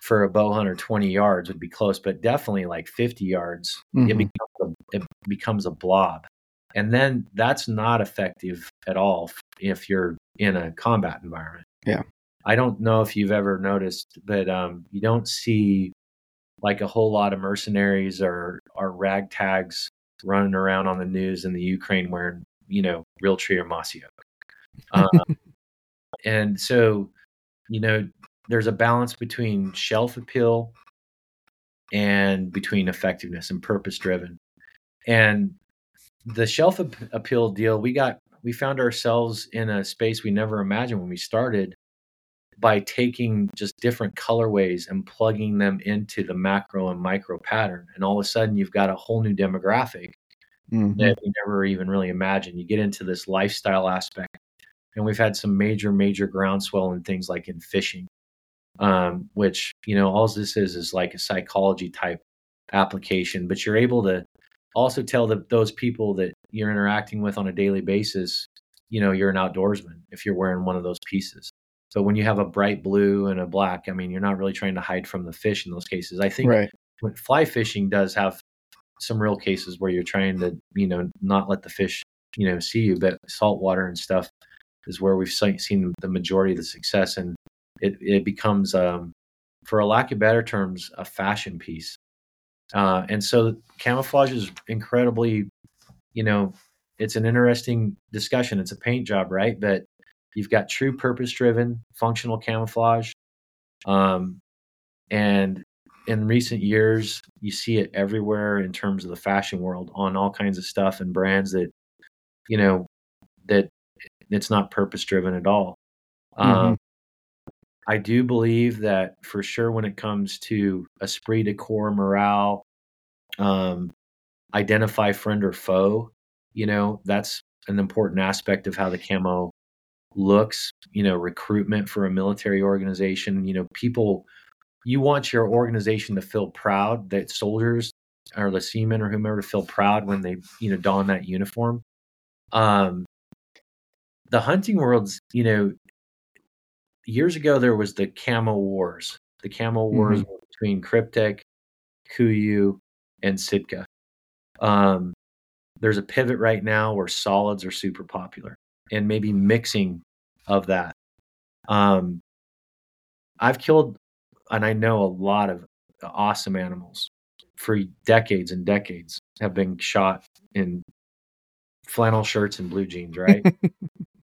for a bow hunter 20 yards would be close, but definitely like 50 yards, it, Mhm. becomes a, it becomes a blob. And then that's not effective at all if you're in a combat environment. Yeah. I don't know if you've ever noticed, but um, you don't see like a whole lot of mercenaries or, or ragtags running around on the news in the Ukraine wearing, you know, Realtree or Mossy Oak. Um, [LAUGHS] and so, you know, there's a balance between shelf appeal and between effectiveness and purpose driven. And the shelf ap- appeal deal, we got, we found ourselves in a space we never imagined when we started by taking just different colorways and plugging them into the macro and micro pattern. And all of a sudden, you've got a whole new demographic Mhm. that we never even really imagined. You get into this lifestyle aspect, and we've had some major, major groundswell in things like in fishing, um, which you know, all this is is like a psychology type application. But you're able to also tell the, those people that you're interacting with on a daily basis, you know, you're an outdoorsman if you're wearing one of those pieces. So when you have a bright blue and a black, I mean, you're not really trying to hide from the fish in those cases. I think Right. when fly fishing does have some real cases where you're trying to you know not let the fish you know see you but saltwater and stuff is where we've seen the majority of the success and it, it becomes um, for a lack of better terms a fashion piece. Uh, and so camouflage is incredibly you know it's an interesting discussion. It's a paint job right? But you've got true purpose driven functional camouflage um, and in recent years, you see it everywhere in terms of the fashion world on all kinds of stuff and brands that, you know, it's not purpose driven at all. Um, I do believe that for sure when it comes to esprit de corps, morale, um, identify friend or foe, you know, that's an important aspect of how the camo looks, you know, recruitment for a military organization, you know, people you want your organization to feel proud that soldiers or the seamen or whomever to feel proud when they you know don that uniform um the hunting world's you know years ago there was the Camel wars. The Camel wars were between Kryptek kuiu and sitka. Um there's a pivot right now where solids are super popular and maybe mixing of that. Um i've killed and I know a lot of awesome animals for decades and decades have been shot in flannel shirts and blue jeans, right? [LAUGHS]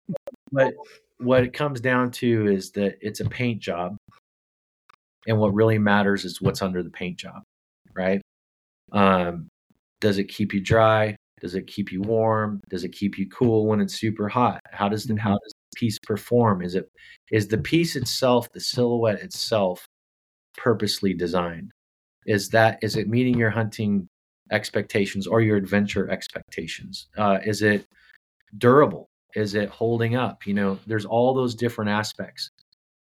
but what it comes down to is that it's a paint job. And what really matters is what's under the paint job, right? Um, does it keep you dry? Does it keep you warm? Does it keep you cool when it's super hot? How does the, how does the piece perform? Is it is the piece itself, the silhouette itself, purposely designed? Is that is it meeting your hunting expectations or your adventure expectations? Uh, is it durable? Is it holding up? You know, there's all those different aspects.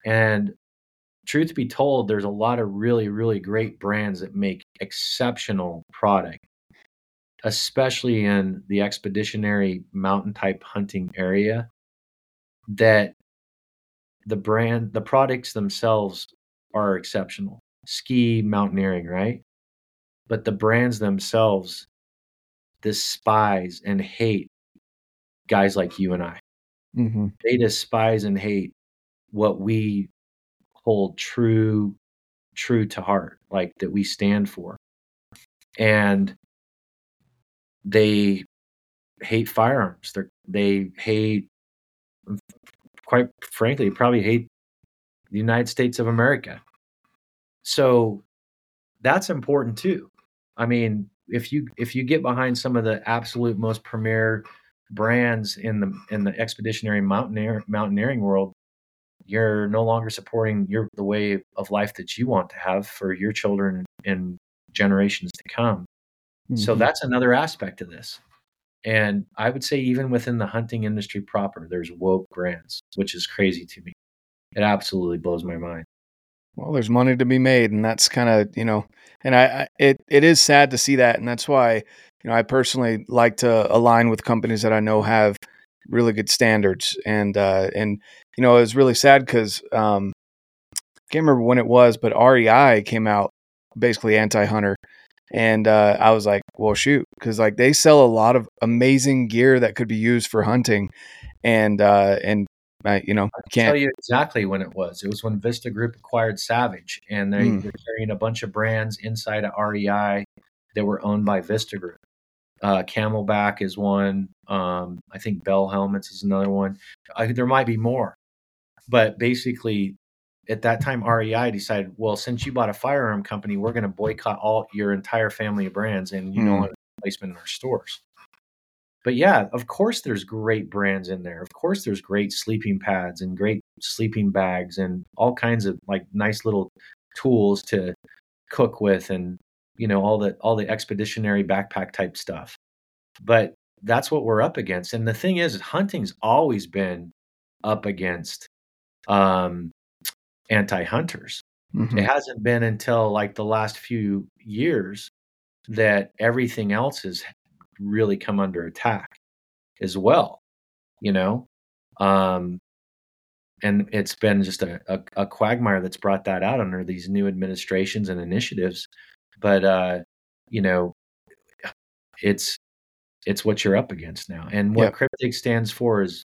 And truth be told, there's a lot of really, really great brands that make exceptional product, especially in the expeditionary mountain type hunting area. That the brand, the products themselves are exceptional. Ski mountaineering, right? But the brands themselves despise and hate guys like you and I. hmm They despise and hate what we hold true true to heart, like that we stand for. And they hate firearms. They they hate quite frankly, probably hate the United States of America. So that's important too. I mean, if you if you get behind some of the absolute most premier brands in the in the expeditionary mountaineer mountaineering world, you're no longer supporting your the way of life that you want to have for your children and generations to come. So Mhm. that's another aspect of this. And I would say even within the hunting industry proper, there's woke grants which is crazy to me. It absolutely blows my mind. Well, there's money to be made, and that's kind of you know, and I, I it it is sad to see that, and that's why you know I personally like to align with companies that I know have really good standards, and uh, and you know it was really sad because um, I can't remember when it was, but REI came out basically anti-hunter, and uh, I was like, well, shoot, because like they sell a lot of amazing gear that could be used for hunting, and uh, and I, you know, I can can't tell you exactly when it was. It was when Vista Group acquired Savage, and they Mm. were carrying a bunch of brands inside of REI that were owned by Vista Group. Uh, CamelBak is one. Um, I think Bell Helmets is another one. I, there might be more, but basically, at that time, REI decided, well, since you bought a firearm company, we're going to boycott all your entire family of brands, and you Mm. have placement in our stores. But yeah, of course, there's great brands in there. Of course, there's great sleeping pads and great sleeping bags and all kinds of like nice little tools to cook with, and you know all the all the expeditionary backpack type stuff. But that's what we're up against. And the thing is, hunting's always been up against um, anti-hunters. Mhm. It hasn't been until like the last few years that everything else has really come under attack as well, you know? Um, and it's been just a, a, a quagmire that's brought that out under these new administrations and initiatives. But uh, you know, it's it's what you're up against now. And what Yep. Kryptek stands for is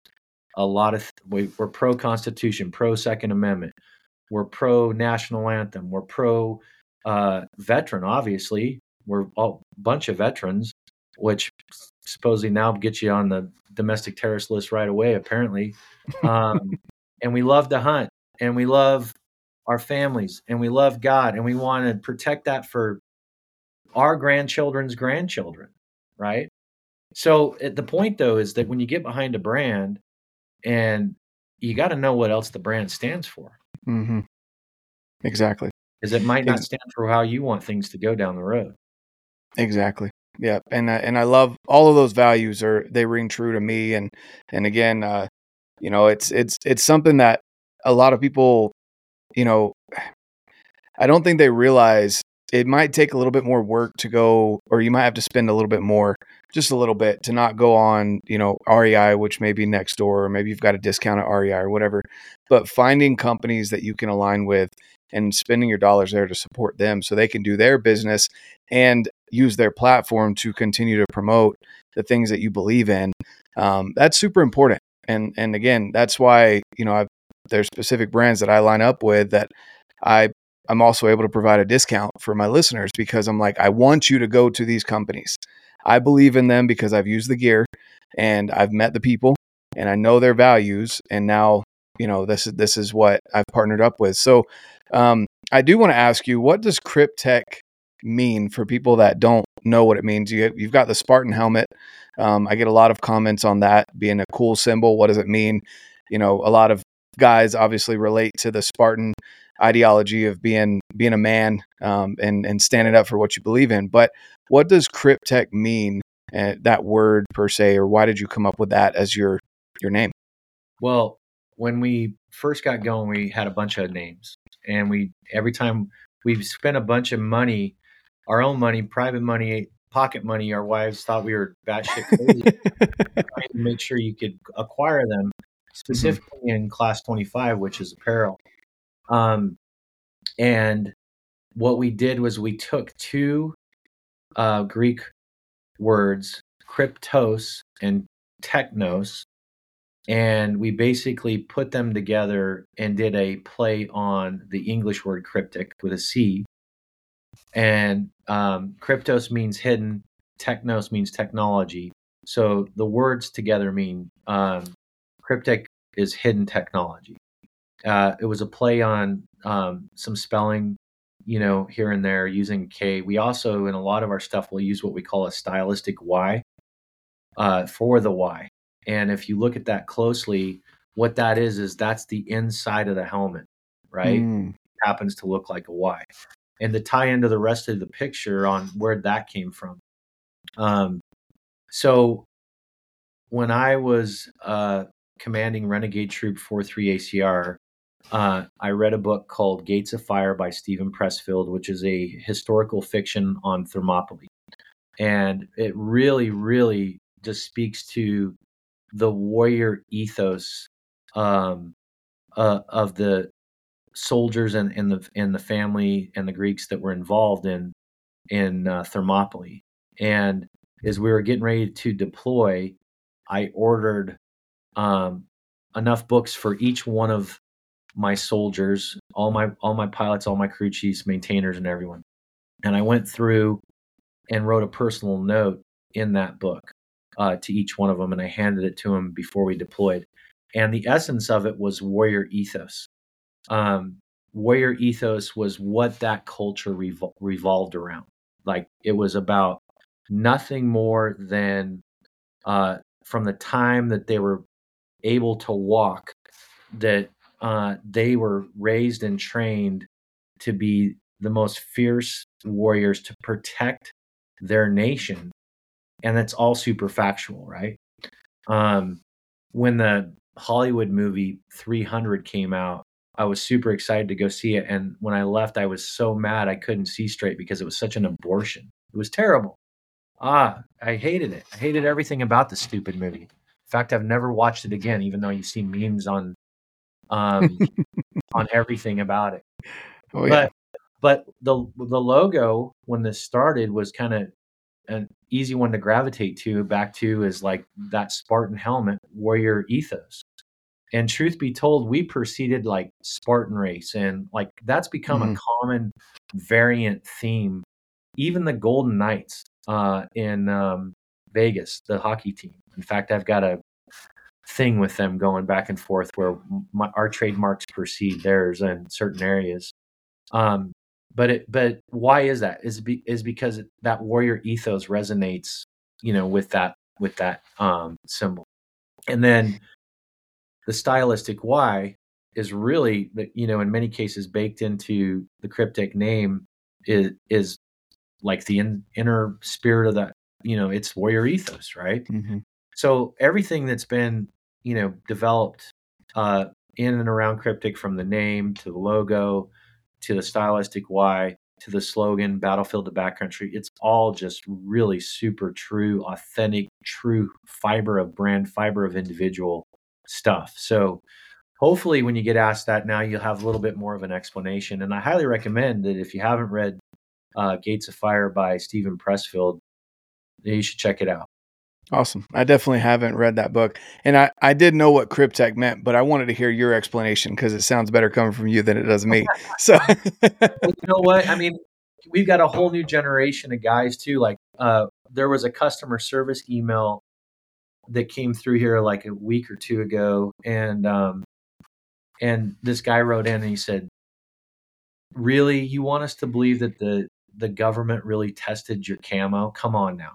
a lot of th- we, we're pro Constitution, pro Second Amendment, we're pro national anthem, we're pro uh, veteran. Obviously, we're a bunch of veterans, which supposedly now gets you on the domestic terrorist list right away. Apparently, [LAUGHS] um, and we love to hunt, and we love our families, and we love God, and we want to protect that for our grandchildren's grandchildren, right? So at the point though is that when you get behind a brand and you got to know what else the brand stands for Mhm. Exactly. because it might not stand for how you want things to go down the road. Exactly. Yeah, and I, and I love all of those values are they ring true to me and and again uh you know it's it's it's something that a lot of people you know I don't think they realize it might take a little bit more work to go or you might have to spend a little bit more just a little bit to not go on you know REI which may be next door or maybe you've got a discount at REI or whatever but finding companies that you can align with and spending your dollars there to support them so they can do their business and use their platform to continue to promote the things that you believe in um, that's super important. And and again that's why you know I've, there's specific brands that i line up with that i i'm also able to provide a discount for my listeners because i'm like i want you to go to these companies. I believe in them because i've used the gear and i've met the people and i know their values and now you know this is this is what i've partnered up with so um, i do want to ask you what does Kryptek mean for people that don't know what it means? You, you've got the Spartan helmet. Um, I get a lot of comments on that being a cool symbol. What does it mean? You know, a lot of guys obviously relate to the Spartan ideology of being being a man um, and and standing up for what you believe in. But what does Kryptek mean? Uh, that word per se, or why did you come up with that as your your name? Well, when we first got going, we had a bunch of names, and we every time we spent a bunch of money, our own money, private money, pocket money. Our wives thought we were batshit crazy [LAUGHS] trying to make sure you could acquire them, specifically in class 25, which is apparel. Um, and what we did was we took two uh, Greek words, cryptos and technos, and we basically put them together and did a play on the English word cryptic with a C. And um, cryptos means hidden, technos means technology. So the words together mean um, Kryptek is hidden technology. Uh, it was a play on um, some spelling, you know, here and there using K. We also, in a lot of our stuff, will use what we call a stylistic Y uh, for the Y. And if you look at that closely, what that is, is that's the inside of the helmet, right? Mm, happens to look like a Y. And the tie into the rest of the picture on where that came from. Um, so when I was uh, commanding Renegade Troop 43 ACR, uh, I read a book called Gates of Fire by Steven Pressfield, which is a historical fiction on Thermopylae. And it really, really just speaks to the warrior ethos um, uh, of the soldiers and, and the and the family and the Greeks that were involved in in uh, Thermopylae. And as we were getting ready to deploy, I ordered um, enough books for each one of my soldiers, all my all my pilots, all my crew chiefs, maintainers, and everyone. And I went through and wrote a personal note in that book uh, to each one of them, and I handed it to him before we deployed. And the essence of it was warrior ethos. Um, warrior ethos was what that culture revol- revolved around. Like it was about nothing more than uh, from the time that they were able to walk that uh, they were raised and trained to be the most fierce warriors to protect their nation and that's all super factual right? Um, when the hollywood movie 300 came out i was super excited to go see it and when i left i was so mad i couldn't see straight because it was such an abortion. It was terrible. Ah i hated it. I hated everything about the stupid movie. In fact i've never watched it again even though you see memes on um, [LAUGHS] on everything about it. Oh yeah. But but the the logo when this started was kind of an easy one to gravitate to back to is like that Spartan helmet warrior ethos. And truth be told, we proceeded like Spartan race and like that's become Mhm. a common variant theme. Even the Golden Knights uh, in um, Vegas, the hockey team. In fact, I've got a thing with them going back and forth where my, our trademarks precede theirs in certain areas. Um, but it, but why is that? Is be, is because that warrior ethos resonates, you know, with that with that um, symbol, and then the stylistic why is really that you know in many cases baked into the Kryptek name is is like the in, inner spirit of that you know it's warrior ethos right Mhm. so everything that's been you know developed uh, in and around Kryptek from the name to the logo to the stylistic why to the slogan battlefield to backcountry. It's all just really super true authentic true fiber of brand fiber of individual stuff. So hopefully when you get asked that now you'll have a little bit more of an explanation. And i highly recommend that if you haven't read uh, gates of fire by steven pressfield you should check it out Awesome. I definitely haven't read that book. And I, I did know what Kryptek meant, but I wanted to hear your explanation because it sounds better coming from you than it does me. [LAUGHS] So you know what? I mean, we've got a whole new generation of guys too. Like, uh, there was a customer service email that came through here like a week or two ago, and um, and this guy wrote in and he said, "Really, you want us to believe that the the government really tested your camo? Come on now."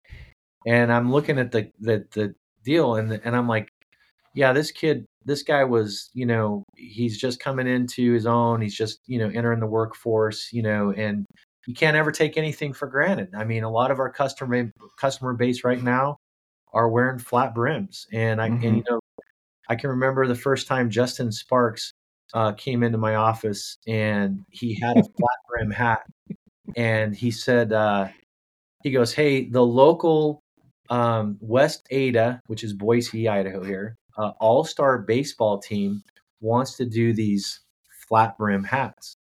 And I'm looking at the the the deal, and and I'm like, yeah, this kid, this guy was, you know, he's just coming into his own. He's just, you know, entering the workforce, you know, and you can't ever take anything for granted. I mean, a lot of our customer customer base right now are wearing flat brims, and I and Mhm. you know, I can remember the first time Justin Sparks uh, came into my office, and he had a [LAUGHS] flat brim hat, and he said, uh, he goes, "Hey, the local um, West Ada, which is Boise, Idaho, here, uh, All Star baseball team wants to do these flat brim hats,"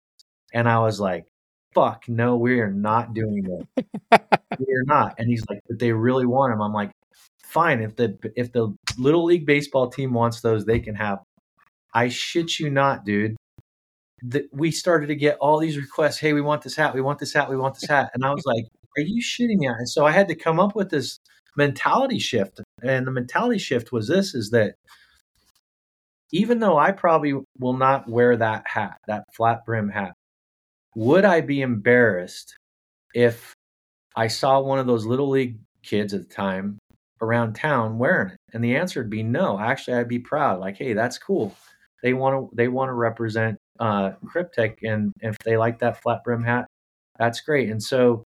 and I was like, "Fuck no, we are not doing that. [LAUGHS] we are not." And he's like, "But they really want them." I'm like, "Fine, if the if the little league baseball team wants those, they can have." 'em." I shit you not, dude. We started to get all these requests. Hey, we want this hat. We want this hat. We want this hat. And I was like, "Are you shitting me?" And so I had to come up with this mentality shift. And the mentality shift was this: is that even though I probably will not wear that hat, that flat brim hat, would I be embarrassed if I saw one of those little league kids at the time around town wearing it? And the answer would be no. Actually, I'd be proud. Like, hey, that's cool. They want to they want to represent uh, Kryptek, and if they like that flat brim hat, that's great. And so,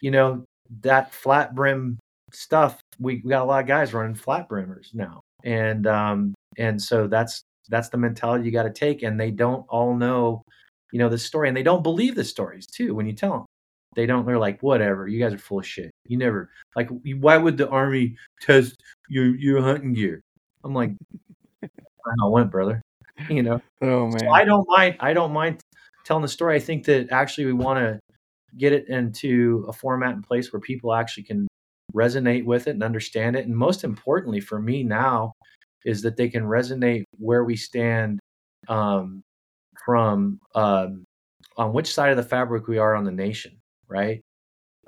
you know, that flat brim stuff, we, we got a lot of guys running flat brimmers now, and um, and so that's that's the mentality you got to take. And they don't all know, you know, the story, and they don't believe the stories too when you tell them. They don't. They're like, whatever. You guys are full of shit. You never like. Why would the army test your your hunting gear? I'm like, I went, brother. [LAUGHS] You know. Oh man. So I don't mind. I don't mind telling the story. I think that actually we want to get it into a format and place where people actually can resonate with it and understand it. And most importantly for me now is that they can resonate where we stand um, from um, on which side of the fabric we are on the nation, right?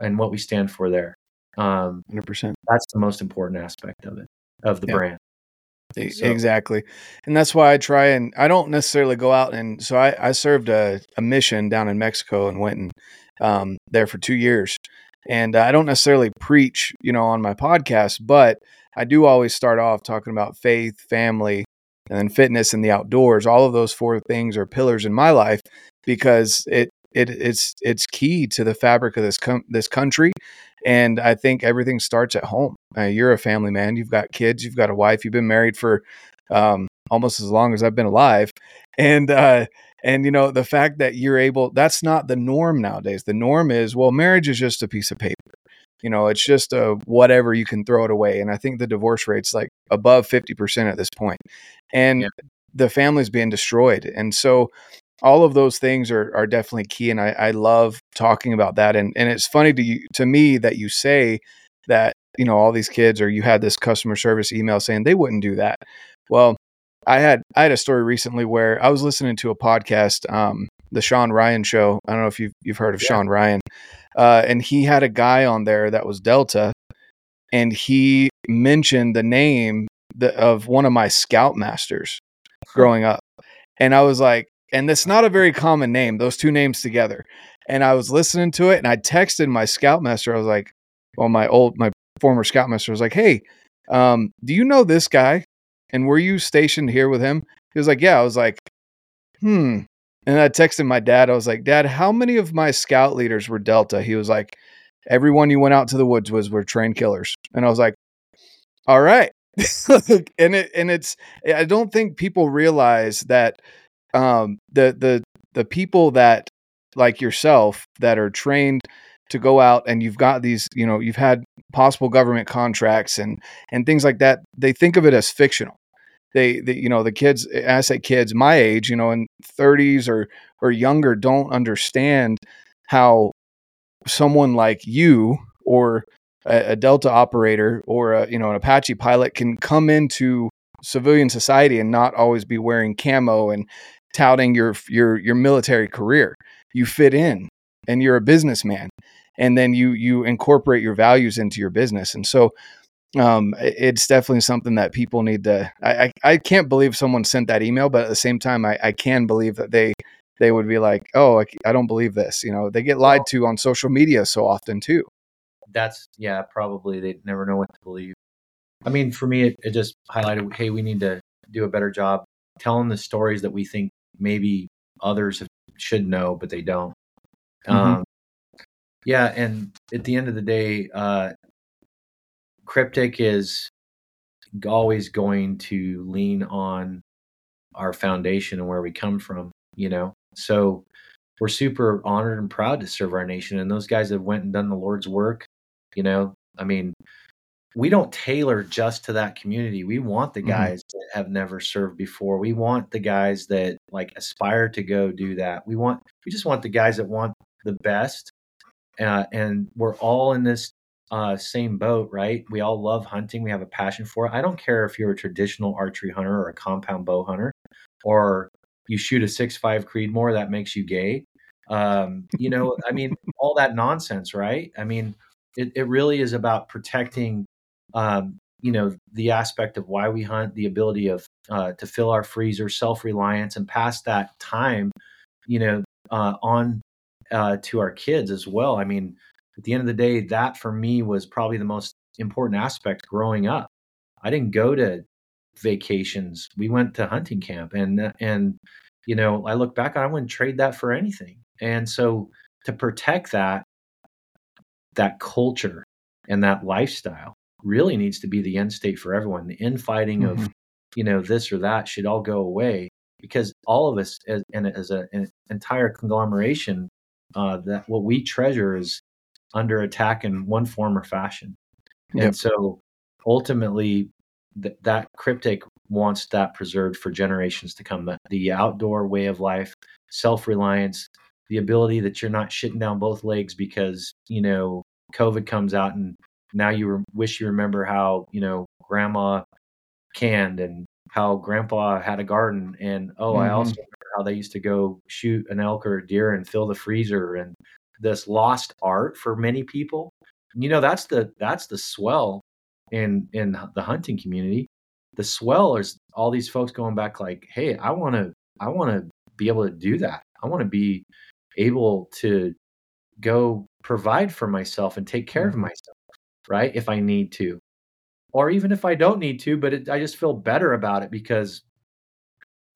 And what we stand for there. Um, 100%. That's the most important aspect of it, of the Yeah. brand. So- Exactly. And that's why I try and I don't necessarily go out and so I, I served a, a mission down in Mexico and went and um, there for two years. And I don't necessarily preach, you know, on my podcast, but I do always start off talking about faith, family, and then fitness and the outdoors. All of those four things are pillars in my life because it it it's it's key to the fabric of this com- this country. And I think everything starts at home. Uh, you're a family man. You've got kids. You've got a wife. You've been married for um, almost as long as I've been alive. And uh, and you know the fact that you're able. That's not the norm nowadays. The norm is well, marriage is just a piece of paper. You know, it's just a whatever you can throw it away. And I think the divorce rate's like above fifty percent at this point. And Yeah. the family's being destroyed. And so all of those things are are definitely key and I, I love talking about that and and it's funny to you to me that you say that you know all these kids or you had this customer service email saying they wouldn't do that well i had i had a story recently where i was listening to a podcast um the shawn ryan show i don't know if you've, you've heard of Yeah. shawn ryan uh and he had a guy on there that was delta and he mentioned the name the, of one of my scoutmasters growing up. And I was like, and it's not a very common name, those two names together. And I was listening to it and I texted my scoutmaster. I was like, well, my old, my former scoutmaster was like, hey, um, do you know this guy? And were you stationed here with him? He was like, yeah. I was like, hmm. And I texted my dad. I was like, Dad, how many of my scout leaders were Delta? He was like, everyone you went out to the woods was were trained killers. And I was like, all right. [LAUGHS] and it and it's I don't think people realize that um the the the people that like yourself that are trained to go out and you've got these you know you've had possible government contracts and and things like that they think of it as fictional they, they you know the kids i say kids my age you know in 30s or or younger don't understand how someone like you or a, a delta operator or a, you know an apache pilot can come into civilian society and not always be wearing camo and touting your your your military career. You fit in and you're a businessman and then you you incorporate your values into your business. And so um it's definitely something that people need to i i, I can't believe someone sent that email but at the same time i i can believe that they they would be like oh i don't believe this you know? They get lied to on social media so often too. That's yeah probably they never know what to believe. I mean for me it, it just highlighted hey we need to do a better job telling the stories that we think maybe others have, should know but they don't. Mhm. um yeah and at the end of the day uh Kryptek is always going to lean on our foundation and where we come from you know? So we're super honored and proud to serve our nation and those guys have went and done the lord's work you know? I mean we don't tailor just to that community. We want the Mhm. guys that have never served before. We want the guys that like aspire to go do that. We want we just want the guys that want the best uh, and we're all in this uh, same boat, right? We all love hunting. We have a passion for it. I don't care if you're a traditional archery hunter or a compound bow hunter, or you shoot a six five Creedmoor that makes you gay. Um, you know, I mean, [LAUGHS] all that nonsense, right? I mean, it, it really is about protecting, um, you know, the aspect of why we hunt, the ability of uh, to fill our freezer, self reliance, and pass that time, you know, uh, on uh, to our kids as well. I mean, at the end of the day, that for me was probably the most important aspect growing up. I didn't go to vacations. We went to hunting camp, and uh, and you know, I look back, on I wouldn't trade that for anything. And so, to protect that that culture and that lifestyle really needs to be the end state for everyone. The infighting of Mhm. you know, this or that should all go away because all of us as, and as a, an entire conglomeration, uh, that what we treasure is under attack in one form or fashion. Yep. And so ultimately th- that Kryptek wants that preserved for generations to come. The, the outdoor way of life, self-reliance, the ability that you're not shitting down both legs because, you know, COVID comes out and now you re- wish you remember how, you know, grandma canned and how grandpa had a garden and oh mm-hmm. i also remember how they used to go shoot an elk or a deer and fill the freezer and this lost art for many people you know that's the that's the swell in in the hunting community the swell is all these folks going back like hey i want to i want to be able to do that i want to be able to go provide for myself and take care mm-hmm. of myself right if i need to or even if I don't need to, but it, I just feel better about it because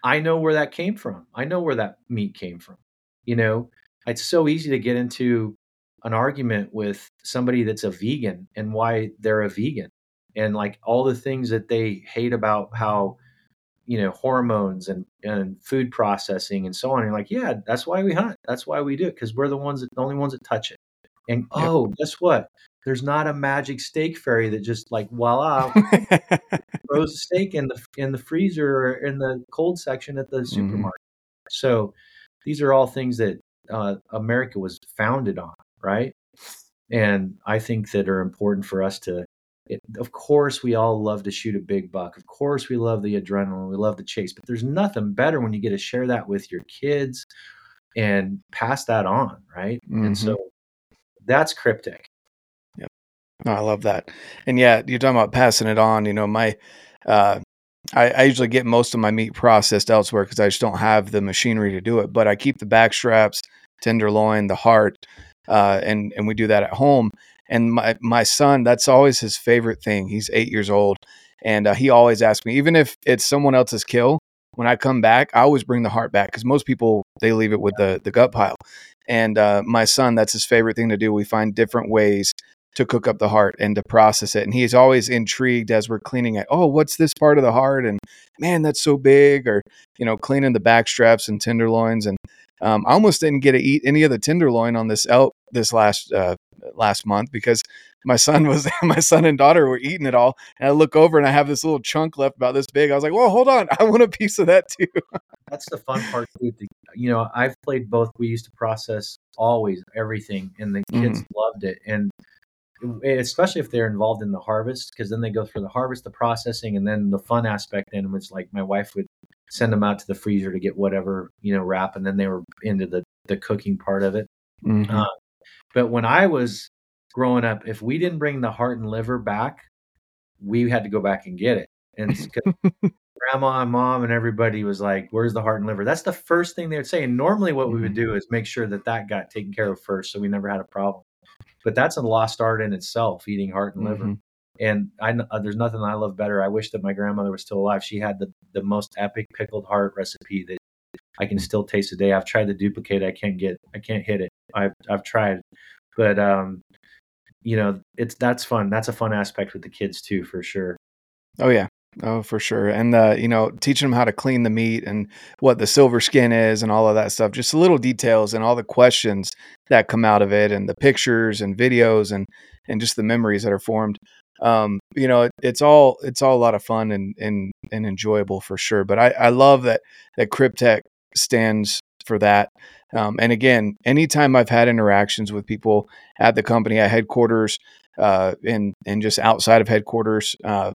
I know where that came from. I know where that meat came from. You know, it's so easy to get into an argument with somebody that's a vegan and why they're a vegan and like all the things that they hate about how you know hormones and and food processing and so on. And you're like, yeah, that's why we hunt. That's why we do it because we're the ones that the only ones that touch it. And oh, guess what? There's not a magic steak fairy that just like voila [LAUGHS] throws a steak in the in the freezer or in the cold section at the mm-hmm. supermarket. Mm-hmm. So these are all things that uh, America was founded on, right? And I think that are important for us to. It, of course, we all love to shoot a big buck. Of course, we love the adrenaline. We love the chase. But there's nothing better when you get to share that with your kids and pass that on, right? Mm-hmm. And so that's Kryptek. No, I love that. And yeah, you're talking about passing it on. You know, my, uh, I, I usually get most of my meat processed elsewhere because I just don't have the machinery to do it. But I keep the back straps, tenderloin, the heart, uh, and and we do that at home. And my my son, that's always his favorite thing. He's eight years old, and uh, he always asks me, even if it's someone else's kill, when I come back, I always bring the heart back because most people they leave it with the the gut pile. And uh, my son, that's his favorite thing to do. We find different ways to cook up the heart and to process it. And he's always intrigued as we're cleaning it. Oh, what's this part of the heart? And man, that's so big. Or, you know, cleaning the back straps and tenderloins. And um, I almost didn't get to eat any of the tenderloin on this elk this last uh, last month because my son was [LAUGHS] my son and daughter were eating it all. And I look over and I have this little chunk left about this big. I was like, well, hold on. I want a piece of that too. [LAUGHS] That's the fun part too. You know, I've played both. We used to process always everything and the kids mm-hmm. loved it. And especially if they're involved in the harvest, because then they go through the harvest, the processing, and then the fun aspect in them. It's like my wife would send them out to the freezer to get whatever you know wrap, and then they were into the the cooking part of it. Mm-hmm. Uh, but when I was growing up, if we didn't bring the heart and liver back, we had to go back and get it. And [LAUGHS] grandma and mom and everybody was like, "Where's the heart and liver?" That's the first thing they would say. And normally, what we would mm-hmm. do is make sure that that got taken care of first, so we never had a problem but that's a lost art in itself, eating heart and liver. And I, uh, there's nothing I love better. I wish that my grandmother was still alive. She had the, the most epic pickled heart recipe that I can still taste today. I've tried to duplicate. It. I can't get. I can't hit it. I've I've tried, but um, you know, it's that's fun. That's a fun aspect with the kids too, for sure. Oh yeah, Oh, for sure. And uh, you know, teaching them how to clean the meat and what the silver skin is and all of that stuff. Just the little details and all the questions that come out of it and the pictures and videos and and just the memories that are formed. Um, you know, it, it's all it's all a lot of fun and and and enjoyable for sure. But I, I love that that Kryptek stands for that. Um, and again, anytime I've had interactions with people at the company at headquarters, uh, and and just outside of headquarters, uh,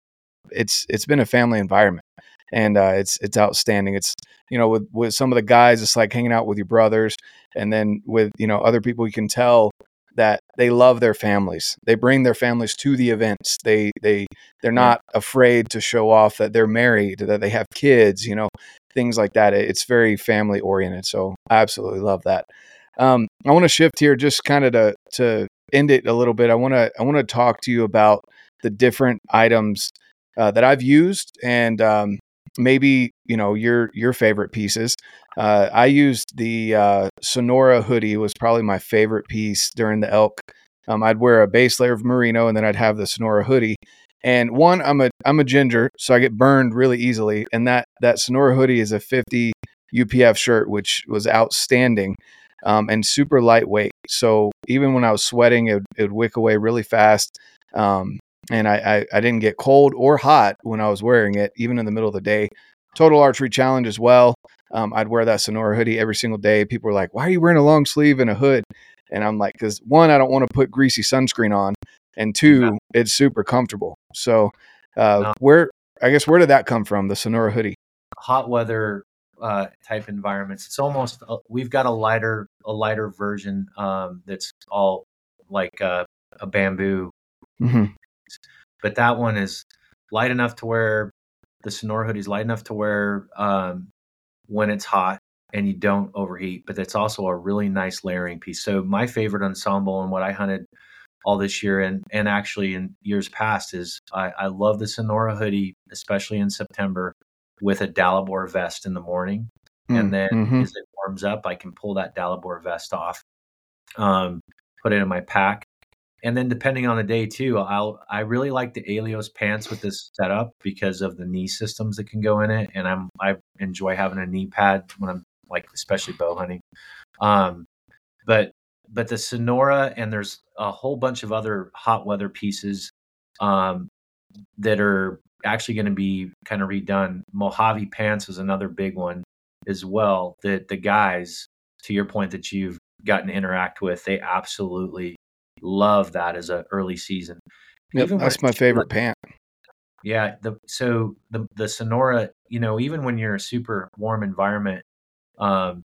it's it's been a family environment, and uh, it's it's outstanding. It's you know with with some of the guys, it's like hanging out with your brothers, and then with you know other people, you can tell that they love their families. They bring their families to the events. They they they're not afraid to show off that they're married, that they have kids, you know, things like that. It's very family oriented. So I absolutely love that. Um, I want to shift here just kind of to to end it a little bit. I want to I want to talk to you about the different items uh, that I've used, and um, maybe you know your your favorite pieces. Uh, I used the uh, Sonora hoodie was probably my favorite piece during the elk. Um, I'd wear a base layer of merino, and then I'd have the Sonora hoodie. And one, I'm a I'm a ginger, so I get burned really easily. And that that Sonora hoodie is a 50 UPF shirt, which was outstanding um, and super lightweight. So even when I was sweating, it, it would wick away really fast. Um, and I, I, I didn't get cold or hot when I was wearing it, even in the middle of the day. Total Archery Challenge as well. Um, I'd wear that Sonora hoodie every single day. People were like, "Why are you wearing a long sleeve and a hood?" And I'm like, "Because one, I don't want to put greasy sunscreen on, and two, Yeah. it's super comfortable." So, uh, No. where I guess where did that come from? The Sonora hoodie. hot weather uh, type environments. It's almost uh, we've got a lighter a lighter version um, that's all like uh, a bamboo, hmm but that one is light enough to wear the Sonora hoodie is light enough to wear um, when it's hot and you don't overheat. But it's also a really nice layering piece. So my favorite ensemble and what I hunted all this year and and actually in years past is I, I love the Sonora hoodie, especially in September, with a Dalibor vest in the morning. And then Mhm. as it warms up, I can pull that Dalibor vest off, um, put it in my pack. And then depending on the day too, I'll I really like the Alaios pants with this setup because of the knee systems that can go in it. And I'm I enjoy having a knee pad when I'm like especially bow hunting. Um, but but the Sonora and there's a whole bunch of other hot weather pieces um, that are actually going to be kind of redone. Mojave pants is another big one as well. That the guys, to your point, that you've gotten to interact with, they absolutely love that as an early season. Yep, that's my favorite pant. yeah, the so the the Sonora, you know, even when you're a super warm environment, um,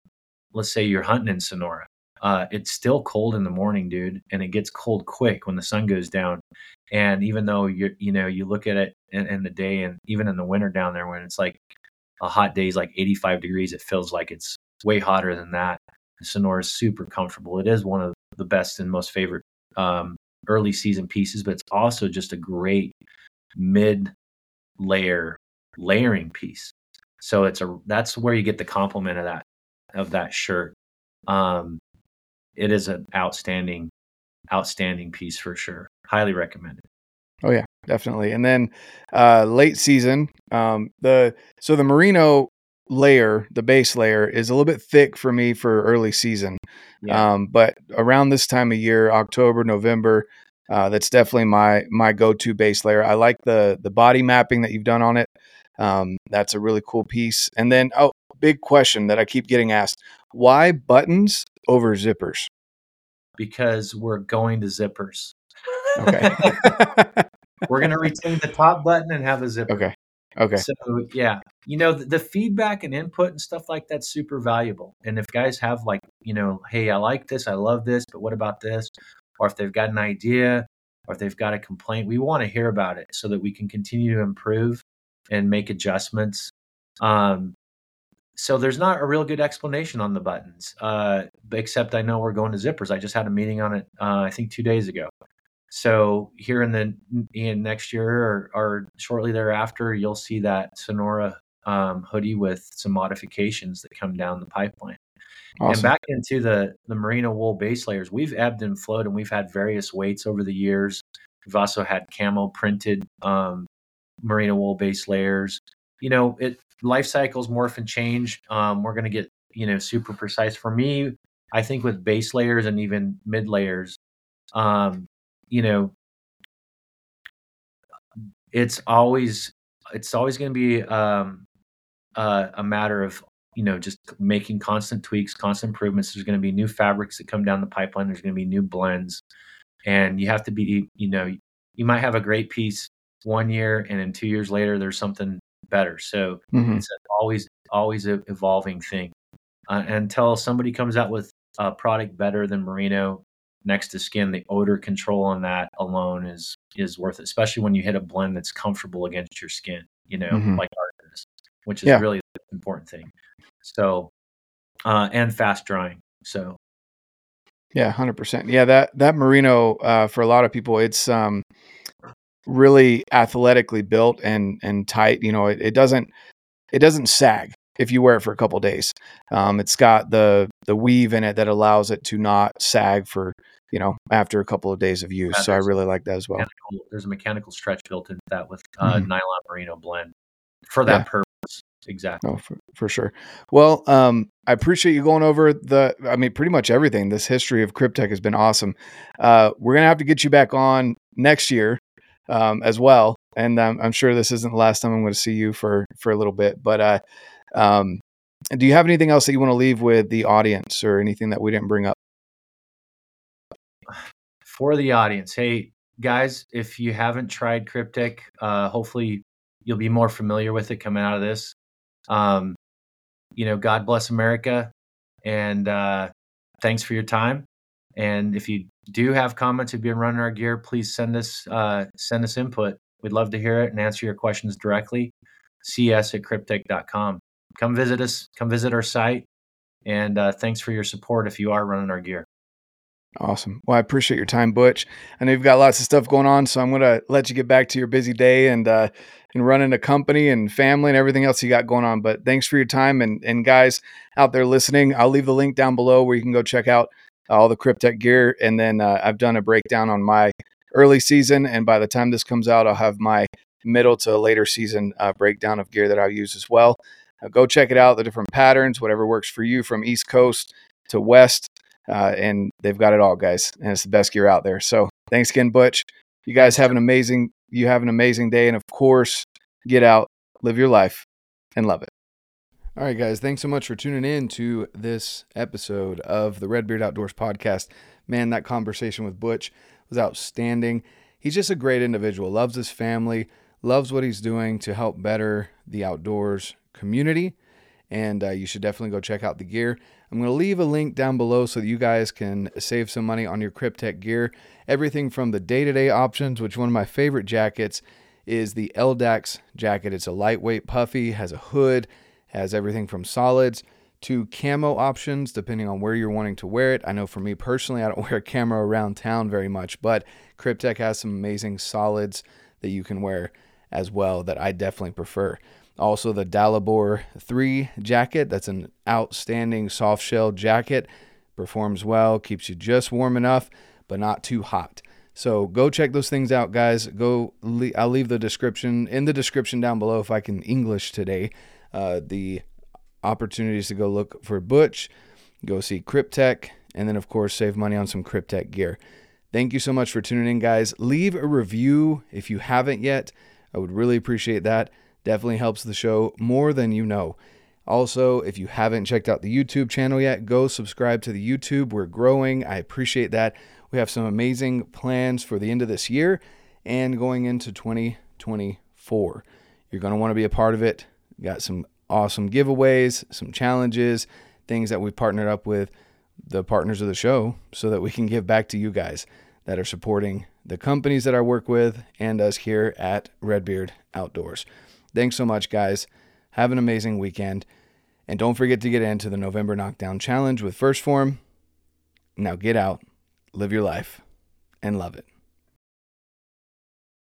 let's say you're hunting in Sonora, uh, it's still cold in the morning, dude, and it gets cold quick when the sun goes down. And even though you're, you know, you look at it in, in the day, and even in the winter down there, when it's like a hot day is like 85 degrees, it feels like it's way hotter than that. Sonora is super comfortable. It is one of the best and most favorite um, early season pieces, but it's also just a great mid layer layering piece. So it's a that's where you get the compliment of that of that shirt. Um, it is an outstanding, outstanding piece for sure. Highly recommended. Oh yeah, definitely. And then uh late season, um the so the merino layer, the base layer is a little bit thick for me for early season. Yeah, Um but around this time of year, October, November, uh that's definitely my my go-to base layer. I like the the body mapping that you've done on it. Um that's a really cool piece. And then oh, big question that I keep getting asked. Why buttons over zippers? because we're going to zippers. Okay. [LAUGHS] we're gonna retain the top button and have a zipper. okay. Okay. So yeah, you know the, the feedback and input and stuff like that's super valuable. And if guys have like, you know, hey, I like this, I love this, but what about this? Or if they've got an idea, or if they've got a complaint, we want to hear about it so that we can continue to improve and make adjustments. Um, so there's not a real good explanation on the buttons, uh, except I know we're going to zippers. I just had a meeting on it, uh, I think two days ago. So here in the in next year or, or shortly thereafter, you'll see that Sonora um, hoodie with some modifications that come down the pipeline. And back into the the merino wool base layers, we've ebbed and flowed, and we've had various weights over the years. We've also had camo printed um, merino wool base layers. You know, it life cycles morph and change. Um, we're going to get you know super precise. For me, I think with base layers and even mid layers, um, you know, it's always it's always going to be um, uh, a matter of you know just making constant tweaks, constant improvements. There's going to be new fabrics that come down the pipeline. There's going to be new blends, and you have to be you know you might have a great piece one year, and then two years later there's something better. So Mhm. it's an always always a evolving thing uh, until somebody comes out with a product better than merino next to skin the odor control on that alone is is worth it especially when you hit a blend that's comfortable against your skin you know Mhm. like which is Yeah. really the important thing so uh and fast drying so Yeah, hundred percent. Yeah, that that merino uh, for a lot of people, it's um, really athletically built and and tight. You know, it, it doesn't it doesn't sag. if you wear it for a couple days. Um, it's got the the weave in it that allows it to not sag for you know after a couple of days of use. Yeah, so I really like that as well. there's a mechanical stretch built into that with uh, Mhm. nylon merino blend for that Yeah. purpose. Exactly. No, for, for sure. Well, um, I appreciate you going over the, I mean, pretty much everything. This history of Kryptek has been awesome. Uh, we're going to have to get you back on next year um, as well. And um, I'm sure this isn't the last time I'm going to see you for, for a little bit. But uh, um, do you have anything else that you want to leave with the audience or anything that we didn't bring up? for the audience, hey guys, if you haven't tried Kryptek, uh, hopefully you'll be more familiar with it coming out of this. Um, you know, God bless America, and uh, thanks for your time. And if you do have comments, if been running our gear, please send us uh, send us input. We'd love to hear it and answer your questions directly. cs at kryptek.com. Come visit us. Come visit our site. And uh, thanks for your support if you are running our gear. Awesome. Well, I appreciate your time, Butch. I know you've got lots of stuff going on, so I'm gonna let you get back to your busy day and uh, and running a company and family and everything else you got going on. But thanks for your time, and and guys out there listening, I'll leave the link down below where you can go check out all the Kryptek gear. And then uh, I've done a breakdown on my early season, and by the time this comes out, I'll have my middle to later season uh, breakdown of gear that I'll use as well. Uh, go check it out, the different patterns, whatever works for you from East Coast to West uh, and they've got it all, guys, and it's the best gear out there. So thanks again, Butch. You guys have an amazing you have an amazing day, and of course, get out, live your life, and love it. All right, guys, thanks so much for tuning in to this episode of the Redbeard Outdoors podcast. Man, that conversation with Butch was outstanding. He's just a great individual, loves his family, loves what he's doing to help better the outdoors community. And uh, you should definitely go check out the gear. I'm going to leave a link down below so that you guys can save some money on your Kryptek gear. Everything from the day to day options, which one of my favorite jackets is the LDAX jacket. It's a lightweight, puffy, has a hood, has everything from solids to camo options, depending on where you're wanting to wear it. I know for me personally, I don't [LAUGHS] wear camo around town very much, but Kryptek has some amazing solids that you can wear as well that I definitely prefer. Also, the Dalibor 3 jacket. That's an outstanding soft shell jacket. Performs well, keeps you just warm enough, but not too hot. So go check those things out, guys. Go. I'll leave the description in the description down below if I can English today. Uh, the opportunities to go look for Butch, go see Kryptek, and then of course save money on some Kryptek gear. Thank you so much for tuning in, guys. Leave a review if you haven't yet. I would really appreciate that. Definitely helps the show more than you know. Also, if you haven't checked out the YouTube channel yet, go subscribe to the YouTube. We're growing. I appreciate that. We have some amazing plans for the end of this year and going into 2024. You're going to want to be a part of it. Got some awesome giveaways, some challenges, things that we've partnered up with the partners of the show so that we can give back to you guys that are supporting the companies that I work with and us here at Redbeard Outdoors. Thanks so much, guys. Have an amazing weekend. And don't forget to get into the November Knockdown Challenge with 1st Phorm. Now get out, live your life, and love it.